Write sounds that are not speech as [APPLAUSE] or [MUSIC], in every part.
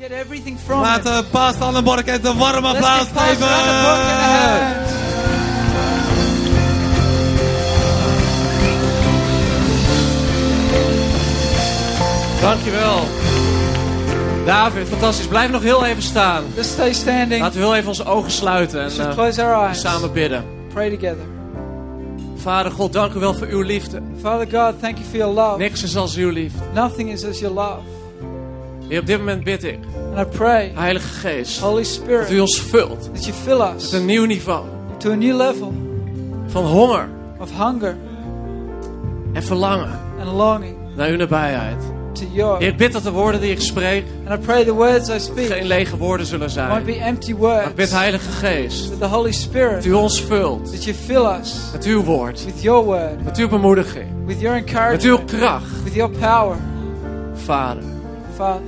Get everything from Laten Pastor Annenborg eens een warm applaus geven. Dankjewel. David, fantastisch. Blijf nog heel even staan. Let's stay standing. Laten we heel even onze ogen sluiten en Let's just eh, close our eyes. samen bidden. Pray together. Vader God, dank u wel voor uw liefde. Father God, thank you for your love. Niks is als uw liefde. Nothing is as your love. Heer, op dit moment bid ik, And I pray, Heilige Geest, Holy dat u Spirit, ons vult that you fill met us een nieuw niveau to a new level van honger of hunger en verlangen and longing naar uw nabijheid. to your. Heer, ik bid dat de woorden die ik spreek And I pray the words I speak geen lege woorden zullen won't zijn. be empty Maar ik words. bid, Heilige Geest, That the Holy dat Spirit, u ons vult that you fill us met uw woord, with your word, met uw bemoediging, with your met uw encouragement, kracht. with your power, Vader, Father,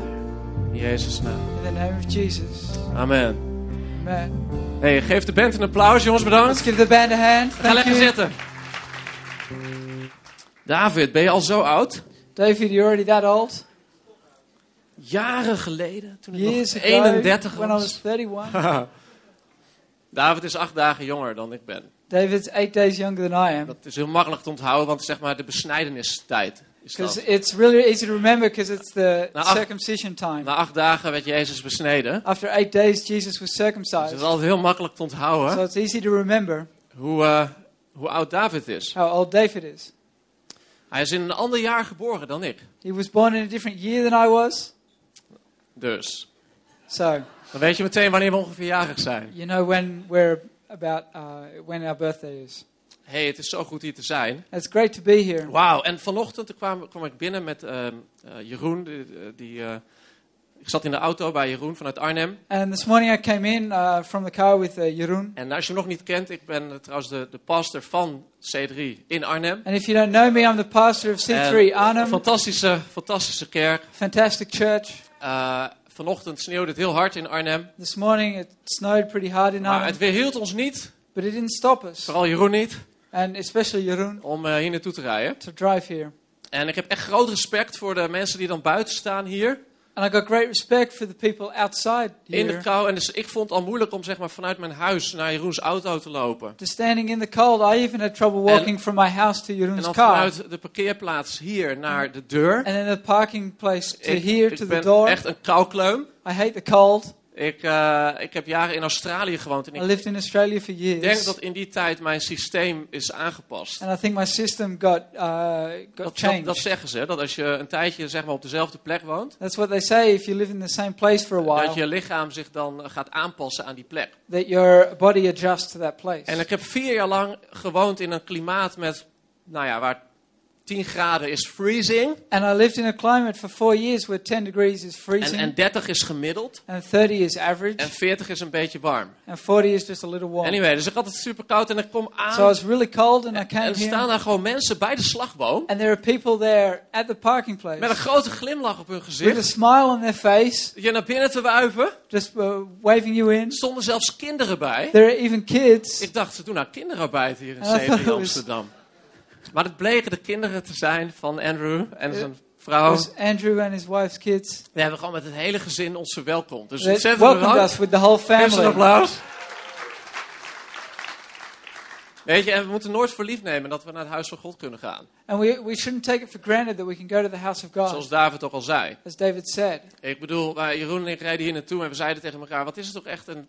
in Jezus' naam. in the name of Jesus. Amen. Amen. Hey, geef de band een applaus, jongens, Let's bedankt. give the band a hand. Ga Thank lekker you. zitten. David, ben je al zo oud? David, you're already that old. Jaren geleden, toen ik Years nog ago, 31 when I was was. 31. [LAUGHS] David is acht dagen jonger dan ik ben. David's eight days younger than I am. Dat is heel makkelijk te onthouden, want zeg maar de besnijdenistijd is Because it's really easy to remember because it's the circumcision time. Na acht dagen werd Jezus besneden. After eight days, Jesus was Dus het circumcised. is altijd heel makkelijk te So onthouden it's easy to remember hoe, eh, hoe oud David is. how old David is. Hij is in een ander jaar geboren dan ik. He was born in a different year than I was. Dus So, dan weet je meteen wanneer we ongeveer jarig zijn. you know when we're about, uh, when our birthday is. Hey, het is zo goed hier te zijn. It's great to be here. Wauw, en vanochtend kwam, kwam ik binnen met ehm, eh, Jeroen. Die, die, eh, ik zat in de auto bij Jeroen vanuit Arnhem. And this morning I came in uh, from the car with uh, Jeroen. En als je me nog niet kent, ik ben eh, trouwens de, de pastor van C3 in Arnhem. And if you don't know me, I'm the pastor of C3 En Een Arnhem. fantastische, fantastische kerk. Fantastic church. Eh, vanochtend sneeuwde het heel hard in Arnhem. This morning it snowed pretty hard in Maar Arnhem. het weerhield ons niet, But it didn't stop us. vooral Jeroen niet, And especially Jeroen om eh, hier naartoe te rijden. to drive here. En ik heb echt groot respect voor de mensen die dan buiten staan hier. And I got great respect for the people outside In de here. kou. En dus ik vond het al moeilijk om zeg maar, vanuit mijn huis naar Jeroens auto te lopen. To standing in the cold, I even had trouble walking from my house to En Jeroen's dan car. vanuit de parkeerplaats hier naar de deur. And then the parking place to Ik, here ik to the ben door. echt een koukleum. I hate the cold. Ik, eh, ik heb jaren in Australië gewoond. En I ik lived in Australia for years. denk dat in die tijd mijn systeem is aangepast. And I think my system got, uh, got Dat, dat, changed. dat zeggen ze, dat als je een tijdje zeg maar, op dezelfde plek woont, That's what they say if you live in the same place for a dat while, je lichaam zich dan gaat aanpassen aan die plek. that your body adjusts to that place. En ik heb vier jaar lang gewoond in een klimaat met, nou ja, waar 10 graden is freezing And I lived in a climate for four years where 10 degrees is en, freezing en 30 is gemiddeld and 30 is average en 40 is een beetje warm. and 40 is just a little warm. Anyway, dus ik had het super koud en ik kom aan So I was really cold and I en came er staan daar gewoon mensen bij de slagboom and there are people there at the parking place met een grote glimlach op hun with a gezicht. smile on their face, Je naar binnen te wuiven. just uh, waving you in. Stonden zelfs kinderen bij. There are even kids. Ik dacht, ze doen nou kinderarbeid hier in En I thought C3 it was- Amsterdam. Maar het bleken de kinderen te zijn van Andrew en zijn It vrouw. was Andrew and his wife's kids. Die hebben gewoon met het hele gezin ons verwelkomd. Dus They ontzettend bedankt. us with the whole Geef ze een family. applaus. Weet je, en we moeten nooit voor lief nemen dat we naar het huis van God kunnen gaan. And we, we shouldn't take it for granted that we can go to the house of God, Zoals David ook al zei. as David said. Ik bedoel, Jeroen en ik reden hier naartoe en we zeiden tegen elkaar... wat is het toch echt een,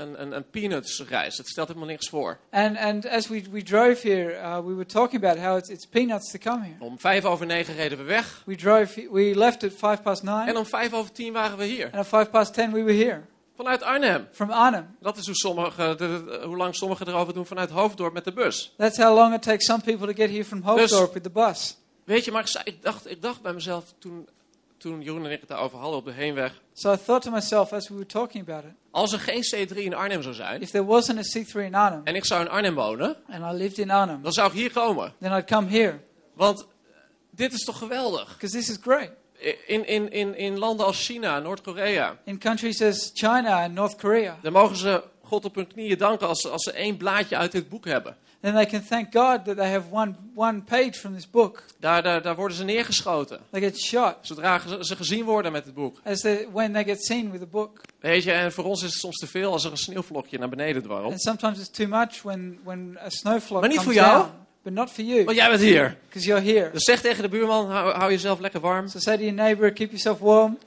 een, een, een, peanuts reis. Het stelt helemaal niks voor. And, and as we, we drove here, uh, we were talking about how it's, it's peanuts to come here. Om vijf over negen reden we weg. We drove, we left at five past nine, En om vijf over tien waren we hier. and at five past ten we were here Vanuit Arnhem. from Arnhem. Dat is hoe, sommige, de- hoe lang sommigen erover doen vanuit Hoofddorp met de bus. That's how long it takes some people to get here from Hoofddorp with the bus. Weet je, maar ik, dacht, ik dacht bij mezelf toen, toen Jeroen en ik het daarover hadden op de heenweg. So I thought to myself as we were talking about it, Als er geen C3 in Arnhem zou zijn if there wasn't a C3 in Arnhem en ik zou in Arnhem wonen, and I lived in Arnhem, dan zou ik hier komen. then I'd come here Want dit is toch geweldig? because this is great. In, in, in, in landen als China, Noord-Korea, In countries as China and North Korea, dan mogen ze God op hun knieën danken als, als ze één blaadje uit dit boek hebben. Then they can thank God that they have one, one page from this book. Daar, daar, daar worden ze neergeschoten. They get shot Zodra ze ze gezien worden met het boek. as they, when they get seen with the book. Weet je, en voor ons is het soms te veel als er een sneeuwvlokje naar beneden dwarrelt. And sometimes it's too much when, when a snowflake Maar niet comes voor jou. down. But not for you, Want jij bent hier. because you're here. Dus zeg tegen de buurman, hou, hou jezelf lekker warm. So say to your neighbor, keep yourself warm.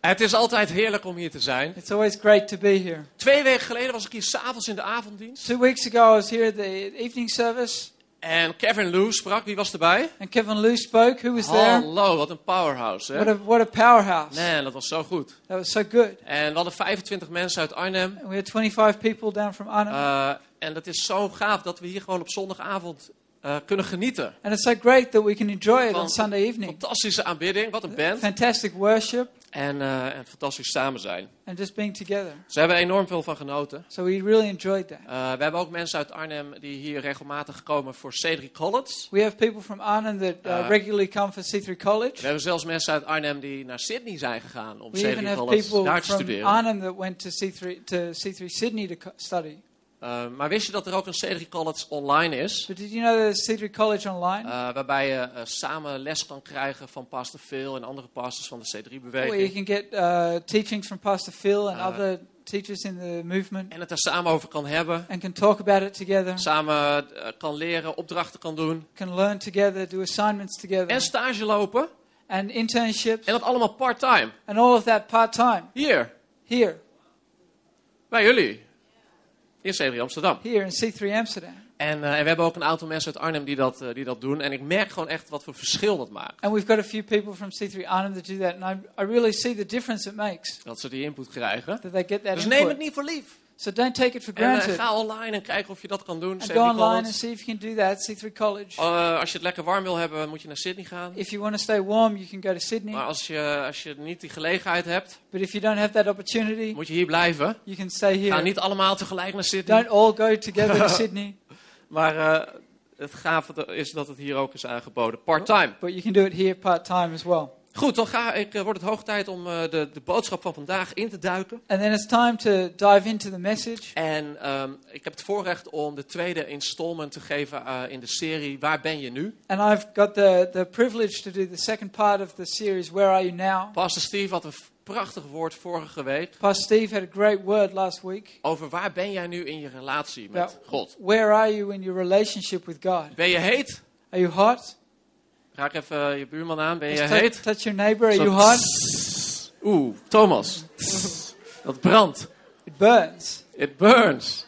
Het is altijd heerlijk om hier te zijn. It's always great to be here. Twee weken geleden was ik hier s'avonds in de avonddienst. Two weeks ago, I was here at the evening service, En Kevin Lou sprak. Wie was erbij? and Kevin Lou spoke. Who was there? Hallo, wat een powerhouse. What Hè? a, what a powerhouse. Man, dat was zo goed. That was so good. En we hadden 25 mensen uit Arnhem. And we had 25 people down from Arnhem. Eh, en dat is zo gaaf dat we hier gewoon op zondagavond eh, kunnen genieten. and it's so great that we can enjoy it Van- on Sunday evening. Fantastische aanbidding, wat een band. Fantastic worship En, eh, en fantastisch samen zijn. and just being together. We hebben er enorm veel van genoten. So we really enjoyed that. Eh, we hebben ook mensen uit Arnhem die hier regelmatig komen voor Cedric College. We have people from Arnhem that uh, Uh, regularly come for C3 We College. hebben zelfs mensen uit Arnhem die naar Sydney zijn gegaan om We even Cedric have College people daar te from studeren. Arnhem that went to C3 to C3 Sydney to study. Eh, maar wist je dat er ook een Cedric College online is? But did you know there's C3 College online? Eh, waarbij je eh, samen les kan krijgen van Pastor Phil en andere pastors van de where you C3-beweging. can get uh, teachings from Pastor Phil and Uh, other teachers in the movement En het er samen over kan hebben. and can talk about it together, Samen kan leren, opdrachten kan doen. can learn together, do assignments together, En stage lopen. and internships, En dat allemaal part-time. and all of that part time Hier, here, bij jullie. In C3 Amsterdam. here in C3 Amsterdam. En, eh, en we hebben ook een aantal mensen uit Arnhem die dat, eh, die dat doen. En ik merk gewoon echt wat voor verschil dat maakt. And we've got a few people from C3 Arnhem that do that, and I, I really see the difference it makes Dat ze die input krijgen. that they get that Dus neem het input. niet voor lief. So don't take it for En eh, granted. ga online en kijk of je dat kan doen. And C3 go online College. and see if you can do that. C3 College. Eh, als je het lekker warm wil hebben, moet je naar Sydney gaan. If you want to stay warm, you can go to Sydney. Maar als je, als je niet die gelegenheid hebt, But if you don't have that opportunity, moet je hier blijven. you can stay Ga here. niet allemaal tegelijk naar Sydney. Don't all go together to [LAUGHS] Sydney. Maar eh, het gave is dat het hier ook is aangeboden. Part-time. But you can do it here part time as well. Goed, dan ga ik, eh, wordt het hoog tijd om eh, de, de boodschap van vandaag in te duiken. And then it's time to dive into the message. En ehm, ik heb het voorrecht om de tweede installment te geven eh, in de serie Waar ben je nu? And I've got the, the privilege to do the second part of the series, Where Are You Now? Pastor Steve had een prachtig woord vorige week Pastor Steve had a great word last week. over waar ben jij nu in je relatie met. God. Where are you in your relationship with God? Ben je heet? Are you hot? Raak even je buurman aan. Ben je touch, heet? touch your neighbor. Zo you hot? Oeh, Thomas. [LAUGHS] Dat brandt. It burns. It burns.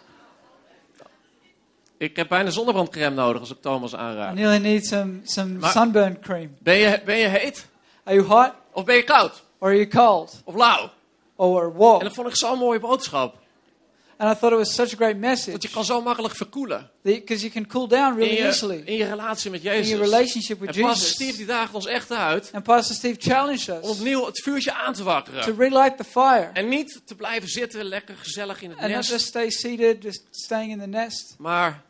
Ik heb bijna zonnebrandcreme nodig als ik Thomas I aanraak. nearly need some, some Maar- sunburn cream. Ben je, ben je heet? Are you hot? Of ben je koud? Or are you cold? Of lauw? Or En warm? dat vond ik zo'n mooie boodschap. And I thought it was such a great Want je message. kan zo makkelijk verkoelen. Because you can cool down In really je, easily in je relatie met in your Jezus. relationship with En Pastor Steve die daagt ons echt uit And Pastor Steve challenged om us opnieuw het vuurtje aan te to wakkeren. relight the fire. En niet te blijven zitten, lekker gezellig in het And not nest. just stay seated, just staying in the nest, Maar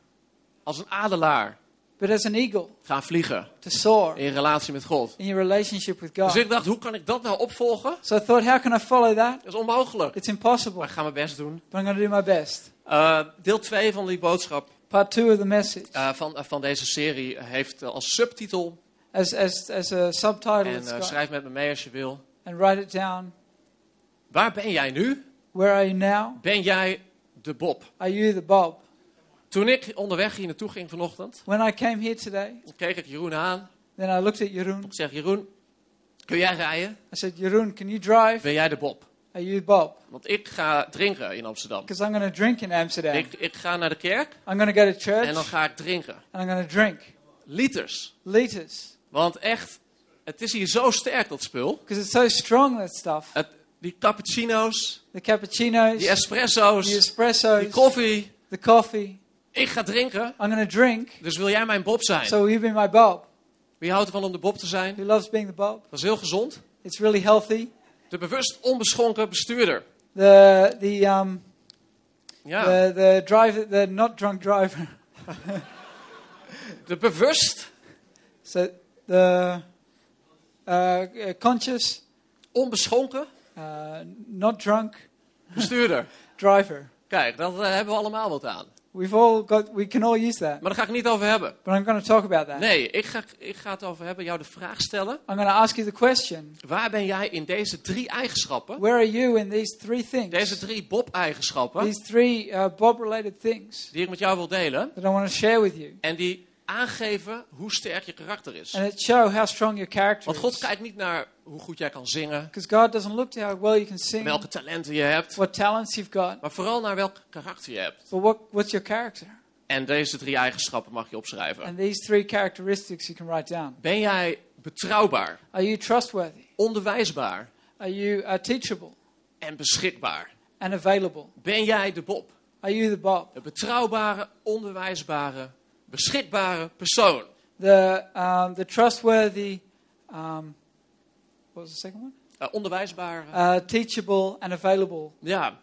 als een adelaar but as an eagle, gaan vliegen to soar in relatie met God. in your relationship with Dus God. ik dacht, hoe kan ik dat nou opvolgen? So I thought, how can I follow that? Dat is onmogelijk. It's impossible, Maar ik ga mijn best doen. but I'm going to do my best. Eh, deel 2 van die boodschap Part two of the message, eh, van, eh, van deze serie heeft als subtitel. as, as, as a subtitle, En schrijf met me mee als je wil. and write it down. Waar ben jij nu? Where are you now? Ben jij de Bob? Are you the Bob? Toen ik onderweg hier naartoe ging vanochtend, When I came here today, keek ik Jeroen aan. then I looked at Jeroen. Ik zeg, Jeroen, kun jij rijden? I said, Jeroen, can you drive? Ben jij de Bob? Are you Bob? Want ik ga drinken in Amsterdam. Because I'm going to drink in Amsterdam. Ik, ik ga naar de kerk I'm going to go to church en dan ga ik drinken. and I'm going to drink Liters. liters. Want echt, het is hier zo sterk dat spul. Because it's so strong, that stuff. Het, die cappuccino's, The cappuccinos, die espresso's, the espressos, die koffie. the coffee. Ik ga drinken, I'm to drink. dus wil jij mijn Bob zijn? So you be my Bob? Wie houdt ervan om de Bob te zijn? Who loves being the Bob? Dat is heel gezond. It's really healthy. De bewust onbeschonken bestuurder. The the um Ja, the the driver the not drunk driver. de bewust So the uh, uh, conscious, onbeschonken uh, not drunk Bestuurder. [LAUGHS] driver. Kijk, dat eh, hebben we allemaal wat aan. We've all got, we can all use that. Maar daar ga ik niet over hebben. But I'm going to talk about that. Nee, ik ga, ik ga het over hebben, jou de vraag stellen. I'm going to ask you the question Waar ben jij in deze drie eigenschappen, Where are you in these three things? deze drie Bob-eigenschappen, These three uh, Bob related things die ik met jou wil delen that I want to share with you. en die aangeven hoe sterk je karakter is. And it show how strong your character Want God is. kijkt niet naar hoe goed jij kan zingen, Because God doesn't look to how well you can sing, welke talenten je hebt, what talents you've got, maar vooral naar welk karakter je hebt. but what, what's your character? En deze drie eigenschappen mag je opschrijven. And these three characteristics you can write down. Ben jij betrouwbaar, Are you trustworthy? onderwijsbaar Are you uh, teachable en beschikbaar? and available? Ben jij de Bob? Are you the Bob? Een betrouwbare, onderwijsbare, beschikbare persoon. The, um, the trustworthy, um, what was the second one? Uh, onderwijsbare. Uh, teachable and available. Ja.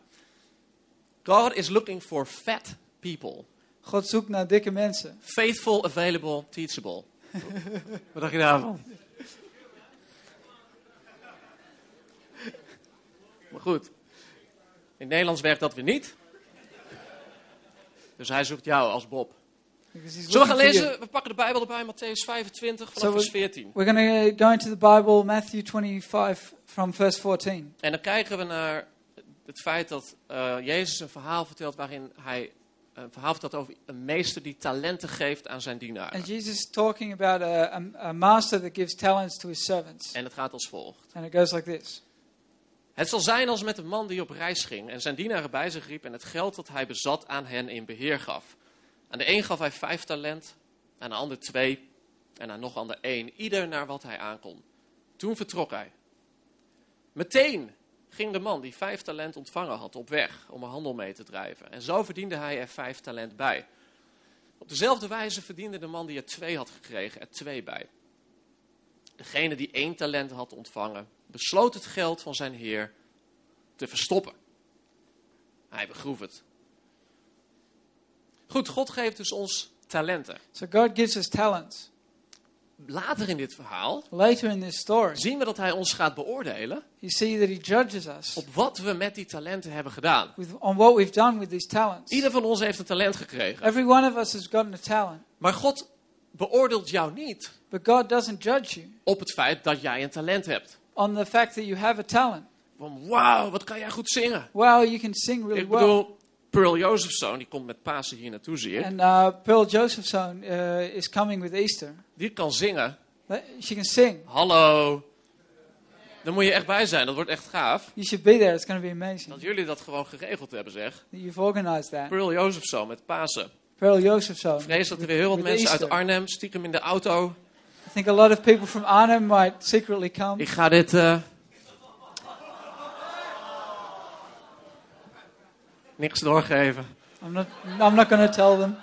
God is looking for fat people. God zoekt naar dikke mensen. Faithful, available, teachable. [LAUGHS] Wat dacht je daarvan? Maar goed. In het Nederlands werkt dat weer niet. Dus hij zoekt jou als Bob. Zullen we gaan lezen? We pakken de Bijbel erbij, Matthäus 25 vanaf vers 14. We're going to go into the Bible, Matthew 25 from verse 14. En dan kijken we naar het feit dat eh, Jezus een verhaal vertelt waarin hij een verhaal vertelt over een meester die talenten geeft aan zijn dienaren. And Jesus talking about a, a, a master that gives talents to his servants. En het gaat als volgt. And it goes like this. Het zal zijn als met een man die op reis ging en zijn dienaren bij zich riep en het geld dat hij bezat aan hen in beheer gaf. Aan de een gaf hij vijf talent, aan de ander twee en aan nog ander één, ieder naar wat hij aankon. Toen vertrok hij. Meteen ging de man die vijf talent ontvangen had op weg om een handel mee te drijven. En zo verdiende hij er vijf talent bij. Op dezelfde wijze verdiende de man die er twee had gekregen er twee bij. Degene die één talent had ontvangen, besloot het geld van zijn heer te verstoppen. Hij begroef het. Goed, God geeft dus ons talenten. So God gives us talents. Later in dit verhaal Later in this story, zien we dat hij ons gaat beoordelen you see that he judges us op wat we met die talenten hebben gedaan. with, on what we've done with these talents. Ieder van ons heeft een talent gekregen. Every one of us has gotten a talent. Maar God beoordeelt jou niet But God doesn't judge you op het feit dat jij een talent hebt. on the fact that you have a talent. Van wauw, wat kan jij goed zingen. Wow, you can sing really Ik well. bedoel, Pearl Josephson, die komt met Pasen hier naartoe, zie je. And uh, Pearl Josephson uh, is coming with Easter. Die kan zingen. She can sing. Hallo. Daar moet je echt bij zijn, dat wordt echt gaaf. You should be there. It's going to be amazing. Dat jullie dat gewoon geregeld hebben, zeg. You've organized that. Pearl Josephson met Pasen. Pearl Josephson. Vrees dat er weer heel wat mensen uit. Arnhem stiekem in de auto. I think a lot of people from Arnhem might secretly come. Ik ga dit. eh, niks doorgeven. I'm not. I'm not going to tell them.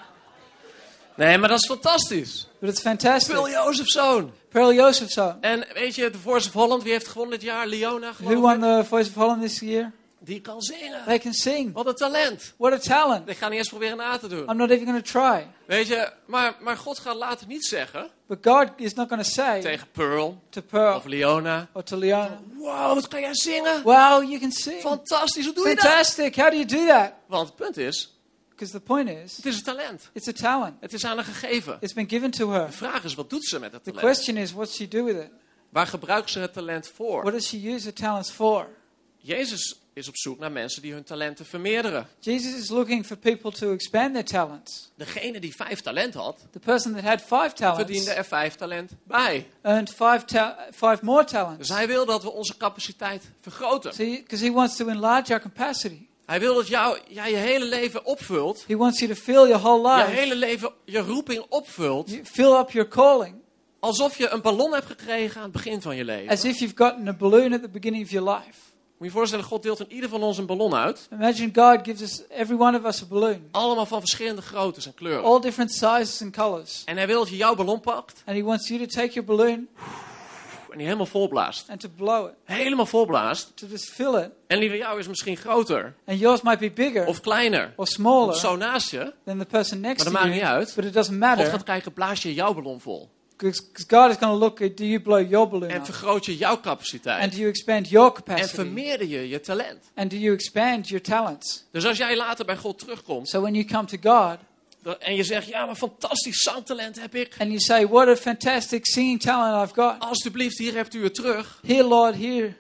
Nee, maar dat is fantastisch. But it's fantastic. Pearl Josephson. Pearl Josephson. En weet je, de Voice of Holland, wie heeft gewonnen dit jaar? Leona, Who won the Voice of Holland this year? Die kan zingen. They can sing. Wat een talent. What a talent. Ik ga niet eens proberen na te doen. I'm not even going to try. Weet je, maar, maar God gaat later niet zeggen But God is not going to say tegen Pearl to Pearl of Leona. or to Leona, Wow, wat kan jij zingen? Wow, you can sing. Fantastisch, hoe doe je dat? Fantastic. How do you do that? Want het punt is, Because the point is, het is een talent. it's a talent. Het is aan haar gegeven. It's been given to her. De vraag is, wat doet ze met het The talent? question is, what's she do with it? Waar gebruikt ze het talent voor? What does she use her talents for? Jezus is op zoek naar mensen die hun talenten vermeerderen. Jesus is looking for people to expand their talents. Degene die vijf talent had, The person that had five talents verdiende er vijf talent bij. earned five, ta- five more Dus talents. hij wil dat we onze capaciteit vergroten. Because he wants to enlarge our capacity. Hij wil dat jou, jij je hele leven opvult. He wants you to fill your whole Je life. hele leven je roeping opvult. You fill up your calling Alsof je een ballon hebt gekregen aan het begin van je leven. as if you've gotten a balloon at the beginning of your life. Moet je je voorstellen, God deelt in ieder van ons een ballon uit. Imagine God gives us, every one of us, a balloon. Allemaal van verschillende groottes en kleuren. All different sizes and colors. En hij wil dat je jouw ballon pakt And he wants you to take your balloon en die helemaal volblaast. and to blow it. Helemaal volblaast. To just fill it. En liever jou is misschien groter And yours might be bigger of kleiner. or Of smaller zo naast je. than the person next Maar dat maakt niet uit. But it doesn't God matter gaat kijken, blaas je jouw ballon vol. God is going to look at do you blow your balloon En vergroot je jouw And capaciteit. do you expand your En capacity? vermeerder je je talent. And do you expand your talents? Dus als jij later bij God terugkomt So when you come to God en je zegt, ja, maar fantastisch zangtalent heb ik. and you say, What a fantastic singing talent I've got. Alsjeblieft, hier hebt u het terug. Here, Lord, here.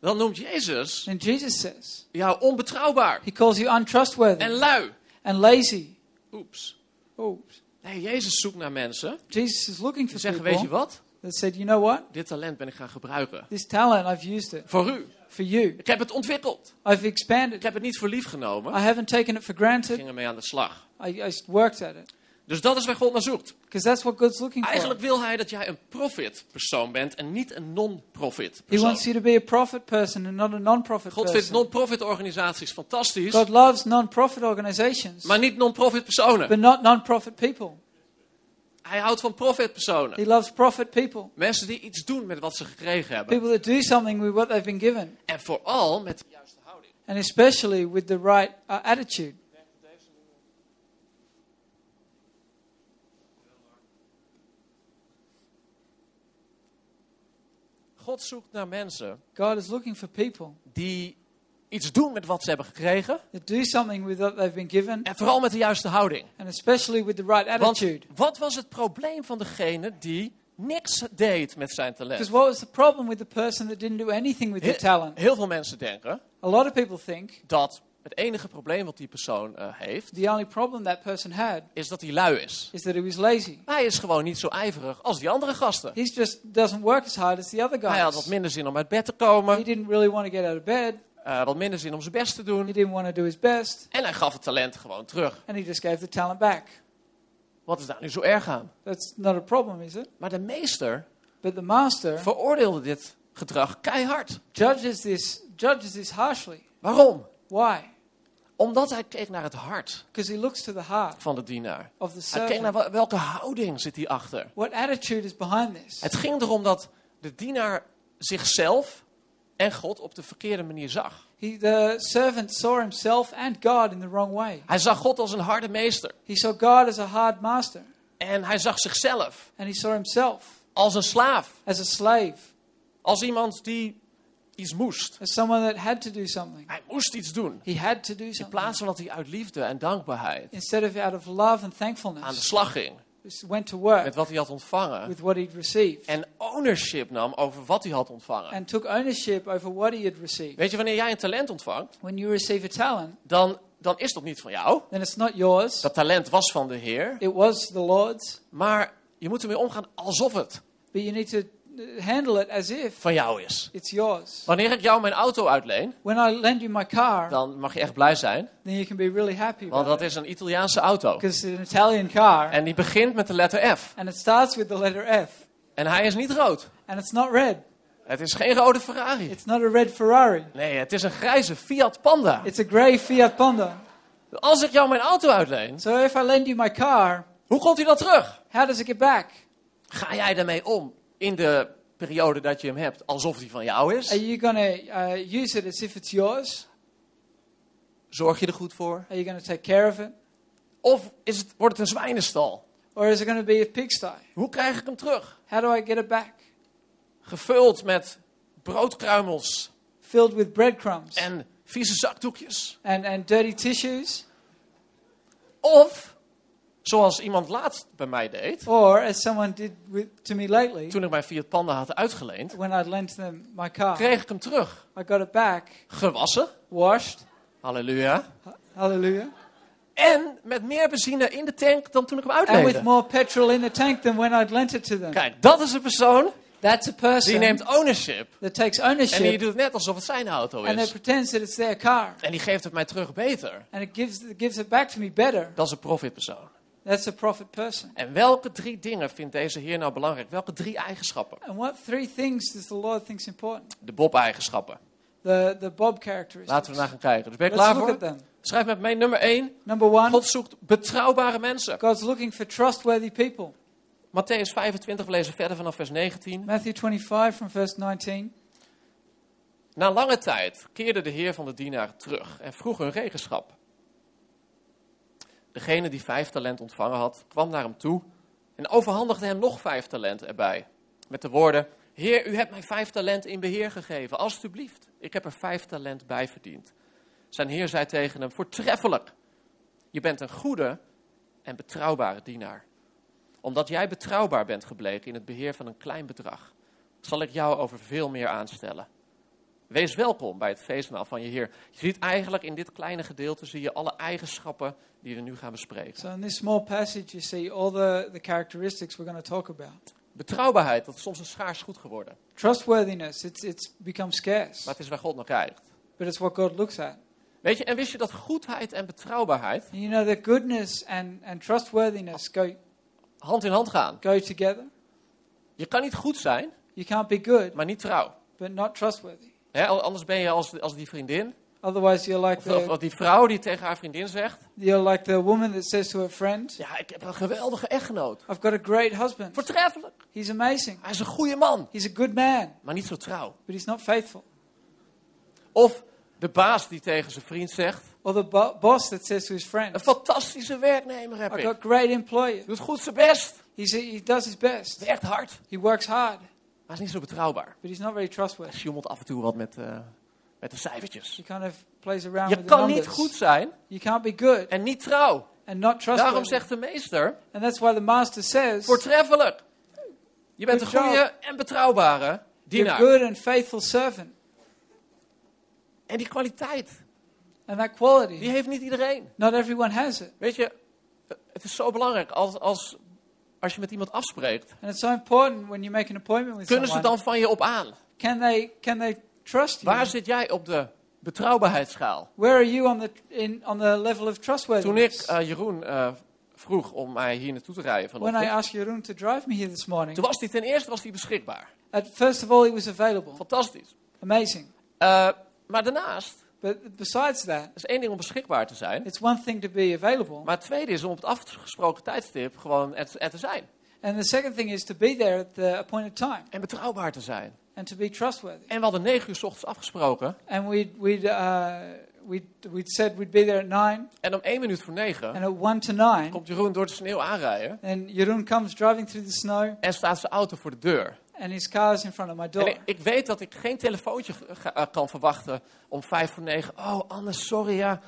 Dan noemt Jezus And Jesus says, jou onbetrouwbaar He calls you untrustworthy en lui. and lazy. Oeps. Oops. Nee, Jezus zoekt naar mensen Jesus is looking die for zeggen, weet je wat? that said, You know what? Dit talent ben ik gaan gebruiken. This talent, I've used it Voor u. for you. Ik heb het ontwikkeld. I've Ik expanded. heb het niet voor lief genomen. I haven't taken it for Ik granted. ging ermee aan de slag. I, I worked at it. Dus dat is waar God naar zoekt. That's what God's looking for. Eigenlijk wil hij dat jij een profit persoon bent en niet een non-profit He persoon. wants you to be a profit person and not a non-profit God vindt person. non-profit organisaties fantastisch, God loves non-profit organizations, maar niet non-profit personen. but not non-profit people. Hij houdt van profit personen. He loves profit people. Mensen die iets doen met wat ze gekregen hebben. People that do something with what they've been given. En vooral met de juiste houding. And especially with the right uh, attitude. God zoekt naar mensen God is looking for people die iets doen met wat ze hebben gekregen. do something with what they've been given. En vooral met de juiste houding. And especially with the right Want attitude. wat was het probleem van degene die niks deed met zijn Because talent? what was the problem with the person that didn't do anything with their Heel, talent? heel veel mensen denken A lot of people think dat het enige probleem wat die persoon eh, heeft, the only problem that person had is dat hij lui is. is that he was lazy. Hij is gewoon niet zo ijverig als die andere gasten. He just doesn't work as hard as the other Hij had wat guys. minder zin om uit bed te He komen, didn't really want to get out of bed. eh, wat minder zin om zijn best te He doen. didn't want to do his best. En hij gaf het talent gewoon terug. And he just gave the talent back. Wat is daar nu zo erg aan? That's not a problem, is it? Maar de meester But the master veroordeelde dit gedrag keihard. judges this, judges this harshly. Waarom? Why? Omdat hij keek naar het hart Because he looks to the heart van de dienaar. of the Hij keek naar servant. wel- welke houding zit hierachter. What attitude is behind this? Het ging erom dat de dienaar zichzelf en God op de verkeerde manier zag. He, the servant saw himself and God in the wrong way. Hij zag God als een harde meester. He saw God as a hard master. En hij zag zichzelf And he saw himself als een slaaf. as a slave, Als iemand die iets moest. someone that had to do something. Hij moest iets doen. He had to do In something. plaats van dat hij uit liefde en dankbaarheid Instead of out of love and aan de thankfulness, slag ging. went to work Met wat hij had ontvangen. with what he'd received. En ownership nam over wat hij had ontvangen. and took ownership over what he had received. Weet je, wanneer jij een talent ontvangt, When you receive a talent, dan, dan is dat niet van jou. then it's not yours. Dat talent was van de Heer. It was the Lord's. Maar je moet ermee omgaan alsof het But you need to handle it as if van jou is. it's yours. Wanneer ik jou mijn auto uitleen, When I lend you my car, dan mag je echt blij zijn. then you can be really happy Want dat it. is een Italiaanse auto. It's an Italian car, En die begint met de letter F. and it starts with the letter F. En hij is niet rood. And it's not red. Het is geen rode Ferrari. It's not a red Ferrari. Nee, het is een grijze Fiat Panda. It's a grey Fiat Panda. Als ik jou mijn auto uitleen, So if I lend you my car, hoe komt hij dan terug? how does it get back? Ga jij daarmee om in de periode dat je hem hebt alsof hij van jou Are is? you going to uh, use it as if it's yours? Zorg je er goed voor? Are you to take care of it? Of is het, wordt het een zwijnenstal? Or is it to be a pigsty? Hoe krijg ik hem terug? How do I get it back? Gevuld met broodkruimels Filled with breadcrumbs en vieze zakdoekjes. and, and dirty tissues? Of, zoals iemand laatst bij mij deed, Or, as someone did with, to me lately, toen ik mijn Fiat Panda had uitgeleend, when I lent them my car, kreeg ik hem terug. I got it back, Gewassen, washed, halleluja. hallelujah, En met meer benzine in de tank dan toen ik hem and with uitleende. more petrol in the tank than when I'd lent it to them. Kijk, dat is een persoon That's a die person neemt ownership. that takes En die ownership doet net alsof het zijn auto and that is. pretends that it's their car. En die geeft het mij terug beter. And it gives, it gives it back to me better. Dat is een profitpersoon. That's a profit person. En welke drie dingen vindt deze heer nou belangrijk? Welke drie eigenschappen? And what three things does the Lord thinks important? De Bob-eigenschappen. The, the Bob characteristics. Laten we naar gaan kijken. Dus ben je Let's klaar voor? Schrijf met mij nummer 1. Number one, God zoekt betrouwbare mensen. God's looking for trustworthy people. Matthäus 25, we lezen verder vanaf vers 19. Matthew 25 from verse 19. Na lange tijd keerde de heer van de dienaren terug en vroeg hun regenschap. Degene die vijf talent ontvangen had, kwam naar hem toe En overhandigde hem nog vijf talenten erbij. Met de woorden: Heer, u hebt mij vijf talenten in beheer gegeven. Alsjeblieft, ik heb er vijf talent bij verdiend. Zijn heer zei tegen hem: Voortreffelijk. Je bent een goede en betrouwbare dienaar. Omdat jij betrouwbaar bent gebleken in het beheer van een klein bedrag, zal ik jou over veel meer aanstellen. Wees welkom bij het feestmaal van je Heer. Je ziet eigenlijk in dit kleine gedeelte zie je alle eigenschappen die we nu gaan bespreken. So in this small passage, you see all the, the characteristics we're going to talk about. Betrouwbaarheid, dat is soms een schaars goed geworden. Trustworthiness, it's, it's become scarce, Maar het is waar God naar kijkt. but it's what God looks at. Weet je, en wist je dat goedheid en betrouwbaarheid you know that goodness and, and trustworthiness go, hand in hand gaan? go together. Je kan niet goed zijn, You can't be good, maar niet trouw. but not trustworthy. Al- anders ben je als, als die vriendin, Otherwise, you're like of, of, the, of die vrouw die tegen haar vriendin zegt: you're like the woman that says to her friend, Ja, ik heb een geweldige echtgenoot. I've got a great husband. Voortreffelijk. He's amazing. Hij is een goede man, He's a good man, maar niet zo trouw. but he's not faithful. Of de baas die tegen zijn vriend zegt: Or the bo- boss that says to his Een friend, fantastische werknemer heb I've ik. got great employer. Doet goed zijn best. He's, he does his best. Werkt hard. He works hard, Maar is niet zo betrouwbaar. but he's not very trustworthy. Hij sjoemelt af en toe wat met, eh, met de cijfertjes. He kind of plays around Je with the kan niet goed zijn You can't be good en niet trouw. and not Daarom trustworthy. zegt de meester: And that's why the master says, Voortreffelijk. Je bent een Good goede en betrouwbare you're dienaar. good and faithful servant. En die kwaliteit, And that die quality, heeft niet iedereen. not everyone has it. Weet je, het is zo belangrijk als, als, als je met iemand afspreekt. And it's so important when you make an appointment with Kunnen ze someone. dan van je op aan? Can they, can they trust you? Waar zit jij op de betrouwbaarheidsschaal? Where are you on the, in, on the level of Toen ik trustworthiness? eh, Jeroen eh, vroeg om mij hier naartoe te rijden when I vanochtend, asked Jeroen to drive me here this morning, toen was hij ten eerste was hij beschikbaar. at first of all, he was available. Fantastisch. Amazing. Eh, maar daarnaast, But besides that, het is één ding om beschikbaar te zijn. it's one thing to be available. Maar het tweede is om op het afgesproken tijdstip gewoon er, er te zijn. And the second thing is to be there at the appointed time En betrouwbaar te zijn. and to be trustworthy. En we hadden negen uur s ochtends afgesproken. And we'd, we'd, uh, we'd, we'd said we'd be there at nine, En om één minuut voor negen and at one to nine, komt Jeroen door de sneeuw aanrijden. and Jeroen comes driving through the snow, En staat zijn auto voor de deur. And his car is in front of my door. En ik, ik weet dat ik geen telefoontje ga- eh, kan verwachten om vijf voor negen. Oh, Anne, sorry, ja.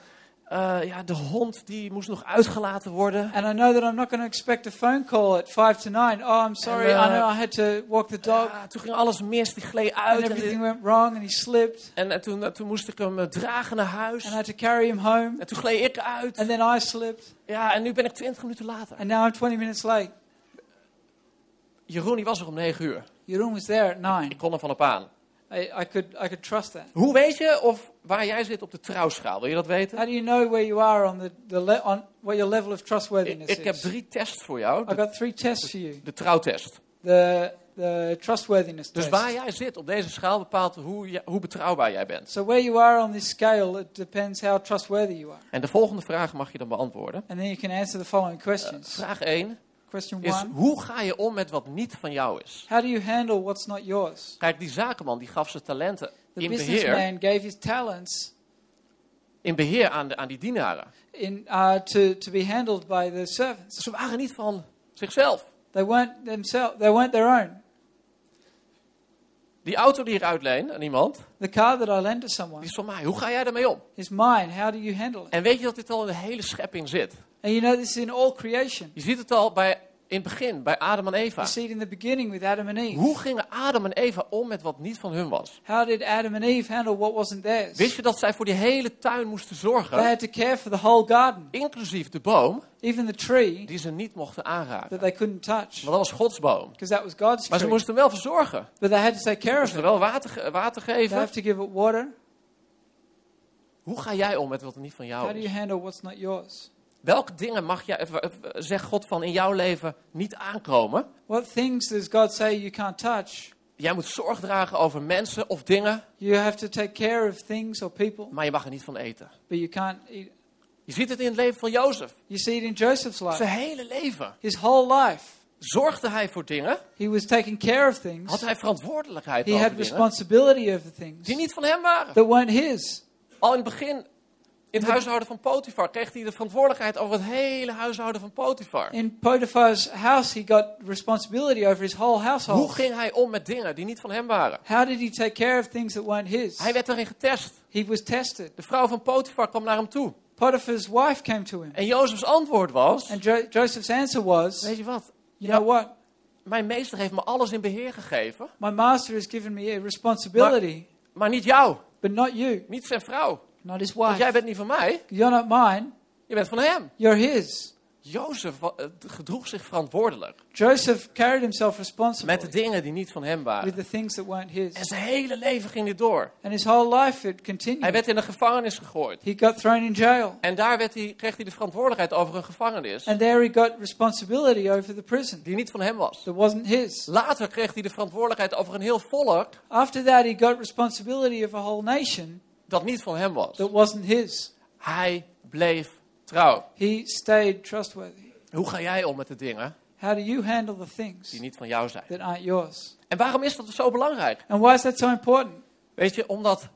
Eh, ja, de hond die moest nog uitgelaten worden. And I know that I'm not going to expect a phone call at five to nine. Oh, I'm sorry, And, uh, I know I had to walk the dog, Ja, toen ging alles mis, die gleed and uit. En, everything went wrong, and he slipped, en, en toen, eh, toen moest ik hem eh, dragen naar huis. and I had to carry him home, En toen gleed ik uit. and then I slipped, Ja, en nu ben ik twintig minuten later. and now I'm 20 minutes late. Jeroen die was er om negen uur. Jeroen was there at nine. Ik kon er van op aan. I, I could I could trust that. Hoe weet je of waar jij zit op de trouwschaal? Wil je dat weten? How do you know where you are on the, the le- on what your level of Ik, trustworthiness ik heb is? drie tests voor jou. I De, got three tests for you. de trouwtest. The the trustworthiness Dus test. waar jij zit op deze schaal bepaalt hoe, je- hoe betrouwbaar jij bent. So where you are on this scale, it depends how trustworthy you are. En de volgende vraag mag je dan beantwoorden. And then you can answer the following Eh, questions. vraag 1 Question is: one: hoe ga je om met wat niet van jou is? How do you handle what's not yours? Kijk, die zakenman die gaf zijn talenten The in beheer, businessman gave his talents in beheer aan, de, aan die dienaren. in uh, to to be handled by the servants. Ze waren niet van zichzelf. They weren't themselves. They weren't their own. Die auto die ik uitleen aan iemand, The car that I lent to die someone is van mij. Hoe ga jij daarmee om? is mine. How do you handle it? En weet je dat dit al in de hele schepping zit? And you know this is in all creation. Je ziet het al bij, in het begin, bij Adam en Eva. You see it in the beginning with Adam and Eve. Hoe gingen Adam en Eva om met wat niet van hun was? How did Adam and Eve handle what wasn't theirs? Wist je dat zij voor die hele tuin moesten They zorgen, had to care for the whole garden, inclusief de boom, even the tree die ze niet mochten aanraken? that they couldn't touch, Want dat was Gods boom. because that was God's Maar ze tree. moesten wel verzorgen. But they had to take care Ze of moesten it. wel water, water They geven. have to give it water. Hoe ga jij om met wat niet van How jou do you is? handle what's not yours? Welke dingen mag jij, eh, eh, zegt God van in jouw leven niet aankomen? What things does God say you can't touch? Jij moet zorg dragen over mensen of dingen, You have to take care of things or people, maar je mag er niet van eten. but you can't eat. Je ziet het in het leven van Jozef. You see it in Joseph's life. Zijn hele leven. His whole life, Zorgde hij voor dingen? he was taking care of things. Had hij verantwoordelijkheid He over had dingen responsibility over things die niet van hem waren? that weren't his. Al in het begin, In het huishouden van Potifar kreeg hij de verantwoordelijkheid over het hele huishouden van Potifar. In Potiphar's house, he got responsibility over his whole Hoe household. ging hij om met dingen die niet van hem waren? How did he take care of things that weren't his? Hij werd erin getest. He was tested. De vrouw van Potifar kwam naar hem toe. Potiphar's wife came to him. En Jozefs antwoord was, And jo- Joseph's answer was, weet je wat, You know what? mijn meester heeft me alles in beheer gegeven, My master has given me a responsibility, maar niet jou, but not you, niet zijn vrouw. Not his Want jij wife. bent niet van mij, You're not mine, je bent van hem. you're his. Jozef eh, gedroeg zich verantwoordelijk Joseph carried himself met de dingen die niet van hem waren. with the things that weren't his. En zijn hele leven ging dit door. And his whole life it Hij continued. werd in de gevangenis gegooid. He got thrown in jail. En daar werd hij, kreeg hij de verantwoordelijkheid over een gevangenis And there he got responsibility over the prison die niet van hem was. that wasn't his. Later kreeg hij de verantwoordelijkheid over een heel volk After that, he got responsibility of a whole nation dat niet van hem was. that wasn't his. Hij bleef trouw. He stayed trustworthy. Hoe ga jij om met de dingen How do you handle the things die niet van jou zijn? that aren't yours? En waarom is dat zo belangrijk? And why is that so important? Weet je, omdat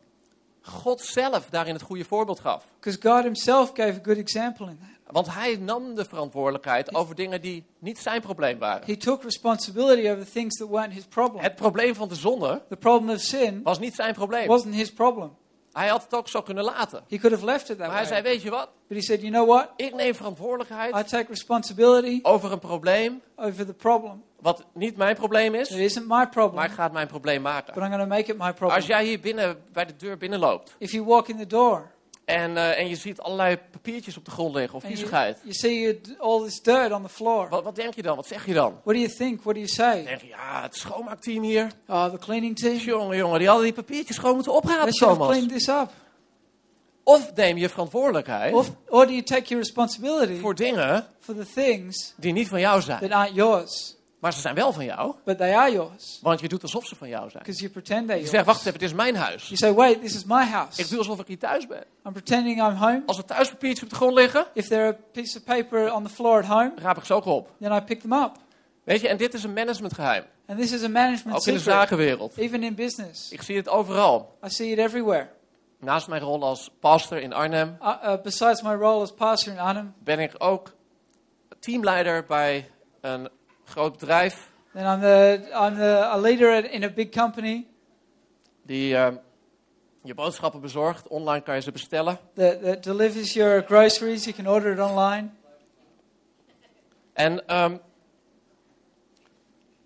God zelf daarin het goede voorbeeld gaf. Because God himself gave a good example in that. Want hij nam de verantwoordelijkheid over dingen die niet zijn probleem waren. He took responsibility over things that weren't his problem. Het probleem van de zonde The problem of sin was niet zijn probleem. wasn't his problem. Hij had het ook zo kunnen laten. He could have left it that Maar hij zei, weet je wat? But he said, you know what? Ik neem I verantwoordelijkheid take responsibility over een probleem over the problem. wat niet mijn probleem It is, isn't my maar ik ga het mijn probleem but maken. I'm going to make it my Als jij hier binnen bij de deur binnenloopt If you walk in the door en, eh, en je ziet allerlei papiertjes op de grond liggen of you, viezigheid, you see you d- all this dirt on the floor, wat, wat denk je dan? Wat zeg je dan? what do you think? What do you Dan say? denk je, ja, het schoonmaakteam hier. Oh, the cleaning team? Jongen, jongen, die hadden die papiertjes gewoon moeten oprapen, Thomas. cleaned this up. Of neem je verantwoordelijkheid Or, or do you take your responsibility voor dingen for the things die niet van jou zijn. that aren't yours, Maar ze zijn wel van jou, but they are yours? want je doet alsof ze van jou zijn. You pretend they're Je zegt, wacht even, dit is mijn huis. You say, wait, this is my Ik house. doe alsof ik hier thuis ben. I'm pretending I'm home. Als er thuis papiertjes op de grond liggen, If there are a piece of paper on the floor at home, raap ik ze ook op. then I pick them up. Weet je, en dit is een managementgeheim. And this is a management Ook in de secret, zakenwereld. even in business. Ik zie het overal. I see it everywhere. Naast mijn rol als pastor in Arnhem Uh, uh, besides my role as pastor in Arnhem, ben ik ook teamleider bij een groot bedrijf then I'm the I'm the a leader at, in a big company die eh, je boodschappen bezorgt. Online kan je ze bestellen. that, that delivers your groceries. You can order it online. En ehm,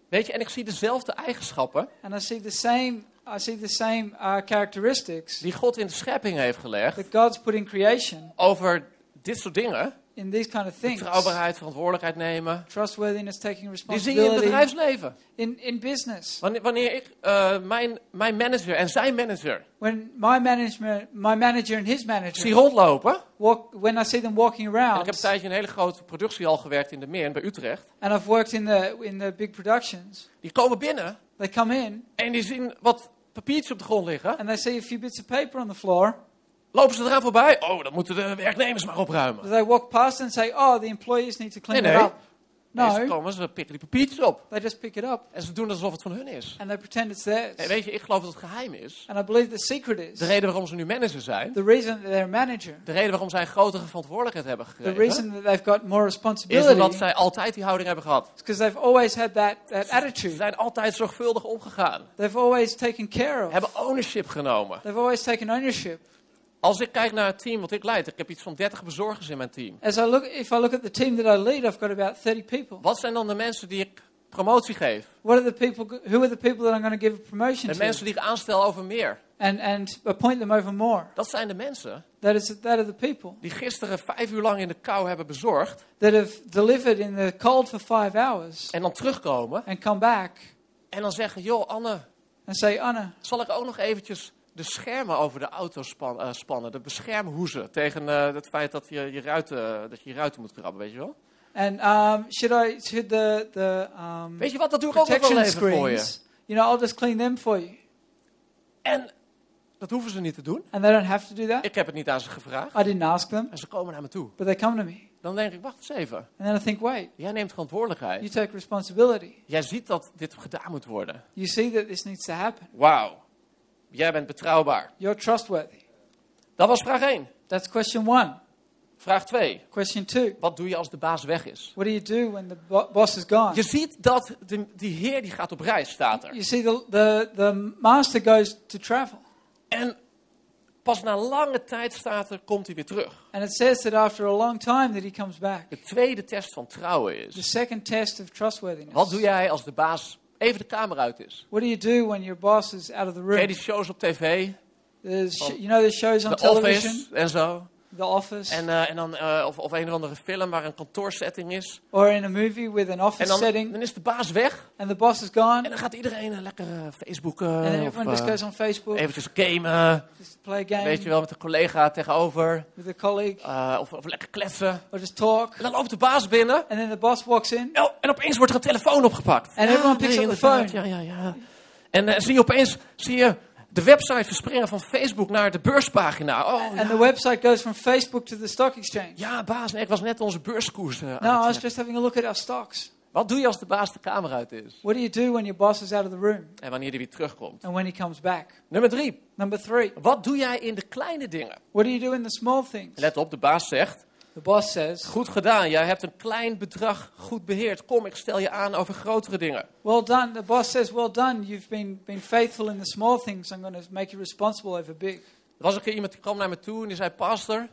weet je, en ik zie dezelfde eigenschappen And I see the same I see the same uh, characteristics die God in de schepping heeft gelegd that God's put in creation over dit soort dingen. In these kind of things. Betrouwbaarheid, verantwoordelijkheid nemen. Trustworthiness, taking Die zie je in het responsibility bedrijfsleven. in, in business. Wanneer, wanneer ik eh, mijn, mijn manager en zijn manager When my management, my manager and his zie manager rondlopen. walk, when I see them walking En ik around, heb een tijdje in een hele grote productiehal gewerkt in de Meern bij Utrecht. and I've worked in the in the big productions, Die komen binnen they come in en die zien wat papiertjes op de grond liggen. and they see a few bits of paper on the floor. Lopen ze eraan voorbij. Oh, dat moeten de werknemers maar opruimen. They walk past and say, "Oh, the employees need to clean Nee, it nee. up." Nee, ze No, komen, ze pikken die papiertjes op. they just pick it up En ze doen alsof het van hun is. and they pretend it's theirs. En weet je, ik geloof dat het geheim is. And I believe the secret is De reden waarom ze nu manager zijn. the reason that they're manager, De reden waarom zij een grotere verantwoordelijkheid hebben the gekregen. reason that they've got more Is responsibility, omdat is zij altijd die houding hebben gehad. because they've always had that that Ze attitude. zijn altijd zorgvuldig omgegaan. They've always taken care of. Hebben ownership genomen. They've always taken ownership. Als ik kijk naar het team wat ik leid, ik heb iets van 30 bezorgers in mijn team. As I look, if I look at the team that I lead, I've got about 30 people. Wat zijn dan de mensen die ik promotie geef? What are the people? Who are the people that I'm going to give a promotion De to? mensen die ik aanstel over meer. And and appoint them over more. Dat zijn de mensen That is that are the people die gisteren vijf uur lang in de kou hebben bezorgd. that have delivered in the cold for five hours En dan terugkomen and come back en dan zeggen, joh Anne, and say, Anna, zal ik ook nog eventjes de schermen over de auto span- eh, spannen? De beschermhoezen tegen eh, het feit dat je je, ruiten, dat je je ruiten moet krabben, weet je wel? and um, should I should the the um, Weet je wat, dat doe ik ook wel even voor je. You know, I'll just clean them for you, En dat hoeven ze niet te doen. and they don't have to do that. Ik heb het niet aan ze gevraagd. I didn't ask them, En ze komen naar me toe. but they come to me, Dan denk ik, wacht eens even. and then I think, wait, Jij neemt verantwoordelijkheid. you take responsibility. Jij ziet dat dit gedaan moet worden. You see that this needs to happen. Wauw. Jij bent betrouwbaar. You're trustworthy. Dat was vraag 1. That's question one. Vraag 2. Question two. Wat doe je als de baas weg is? What do you do when the bo- boss is gone? Je ziet dat de, die heer die gaat op reis, staat er. You see, the, the, the master goes to travel. En pas na lange tijd staat er, komt hij weer terug. And it says that after a long time that he comes back. De tweede test van trouwen The is, second test of trustworthiness. wat doe jij als de baas even de kamer uit is? What do you do when your boss is out of the Ken je room? die shows op tv? There's you know the shows on The television? Office en zo. The Office. En, eh, en dan, eh, of, of een of andere film waar een kantoorsetting is. or in a movie with an En office dan, setting dan is de baas weg. and the boss is gone. En dan gaat iedereen eh, lekker Facebooken. of everyone just goes on Facebook, eventjes gamen. just play game Weet je wel, met een collega tegenover. with a colleague, of, of lekker kletsen. or just talk. En dan loopt de baas binnen. And then the boss walks in. Oh, en opeens wordt er een telefoon opgepakt. And everyone picks up the phone. Ja, ja, ja. En zie je opeens zie je de website verspringen van Facebook naar de beurspagina. Oh, And ja. the website goes from Facebook to the stock exchange. ja, baas, nee, ik was net onze beurskoers aan No, I was just having a look at our stocks. Wat doe je als de baas de kamer uit is? What do you do when your boss is out of the room En wanneer die weer terugkomt? and when he comes back? Nummer drie. Number three, Wat doe jij in de kleine dingen? what do you do in the small things? Let op, de baas zegt, The boss says, goed gedaan, jij hebt een klein bedrag goed beheerd. Kom, ik stel je aan over grotere dingen. Well done. The boss says, Well done. You've been, been faithful in the small things. I'm going to make you responsible over big. Er was een keer iemand die kwam naar me toe en die zei, pastor,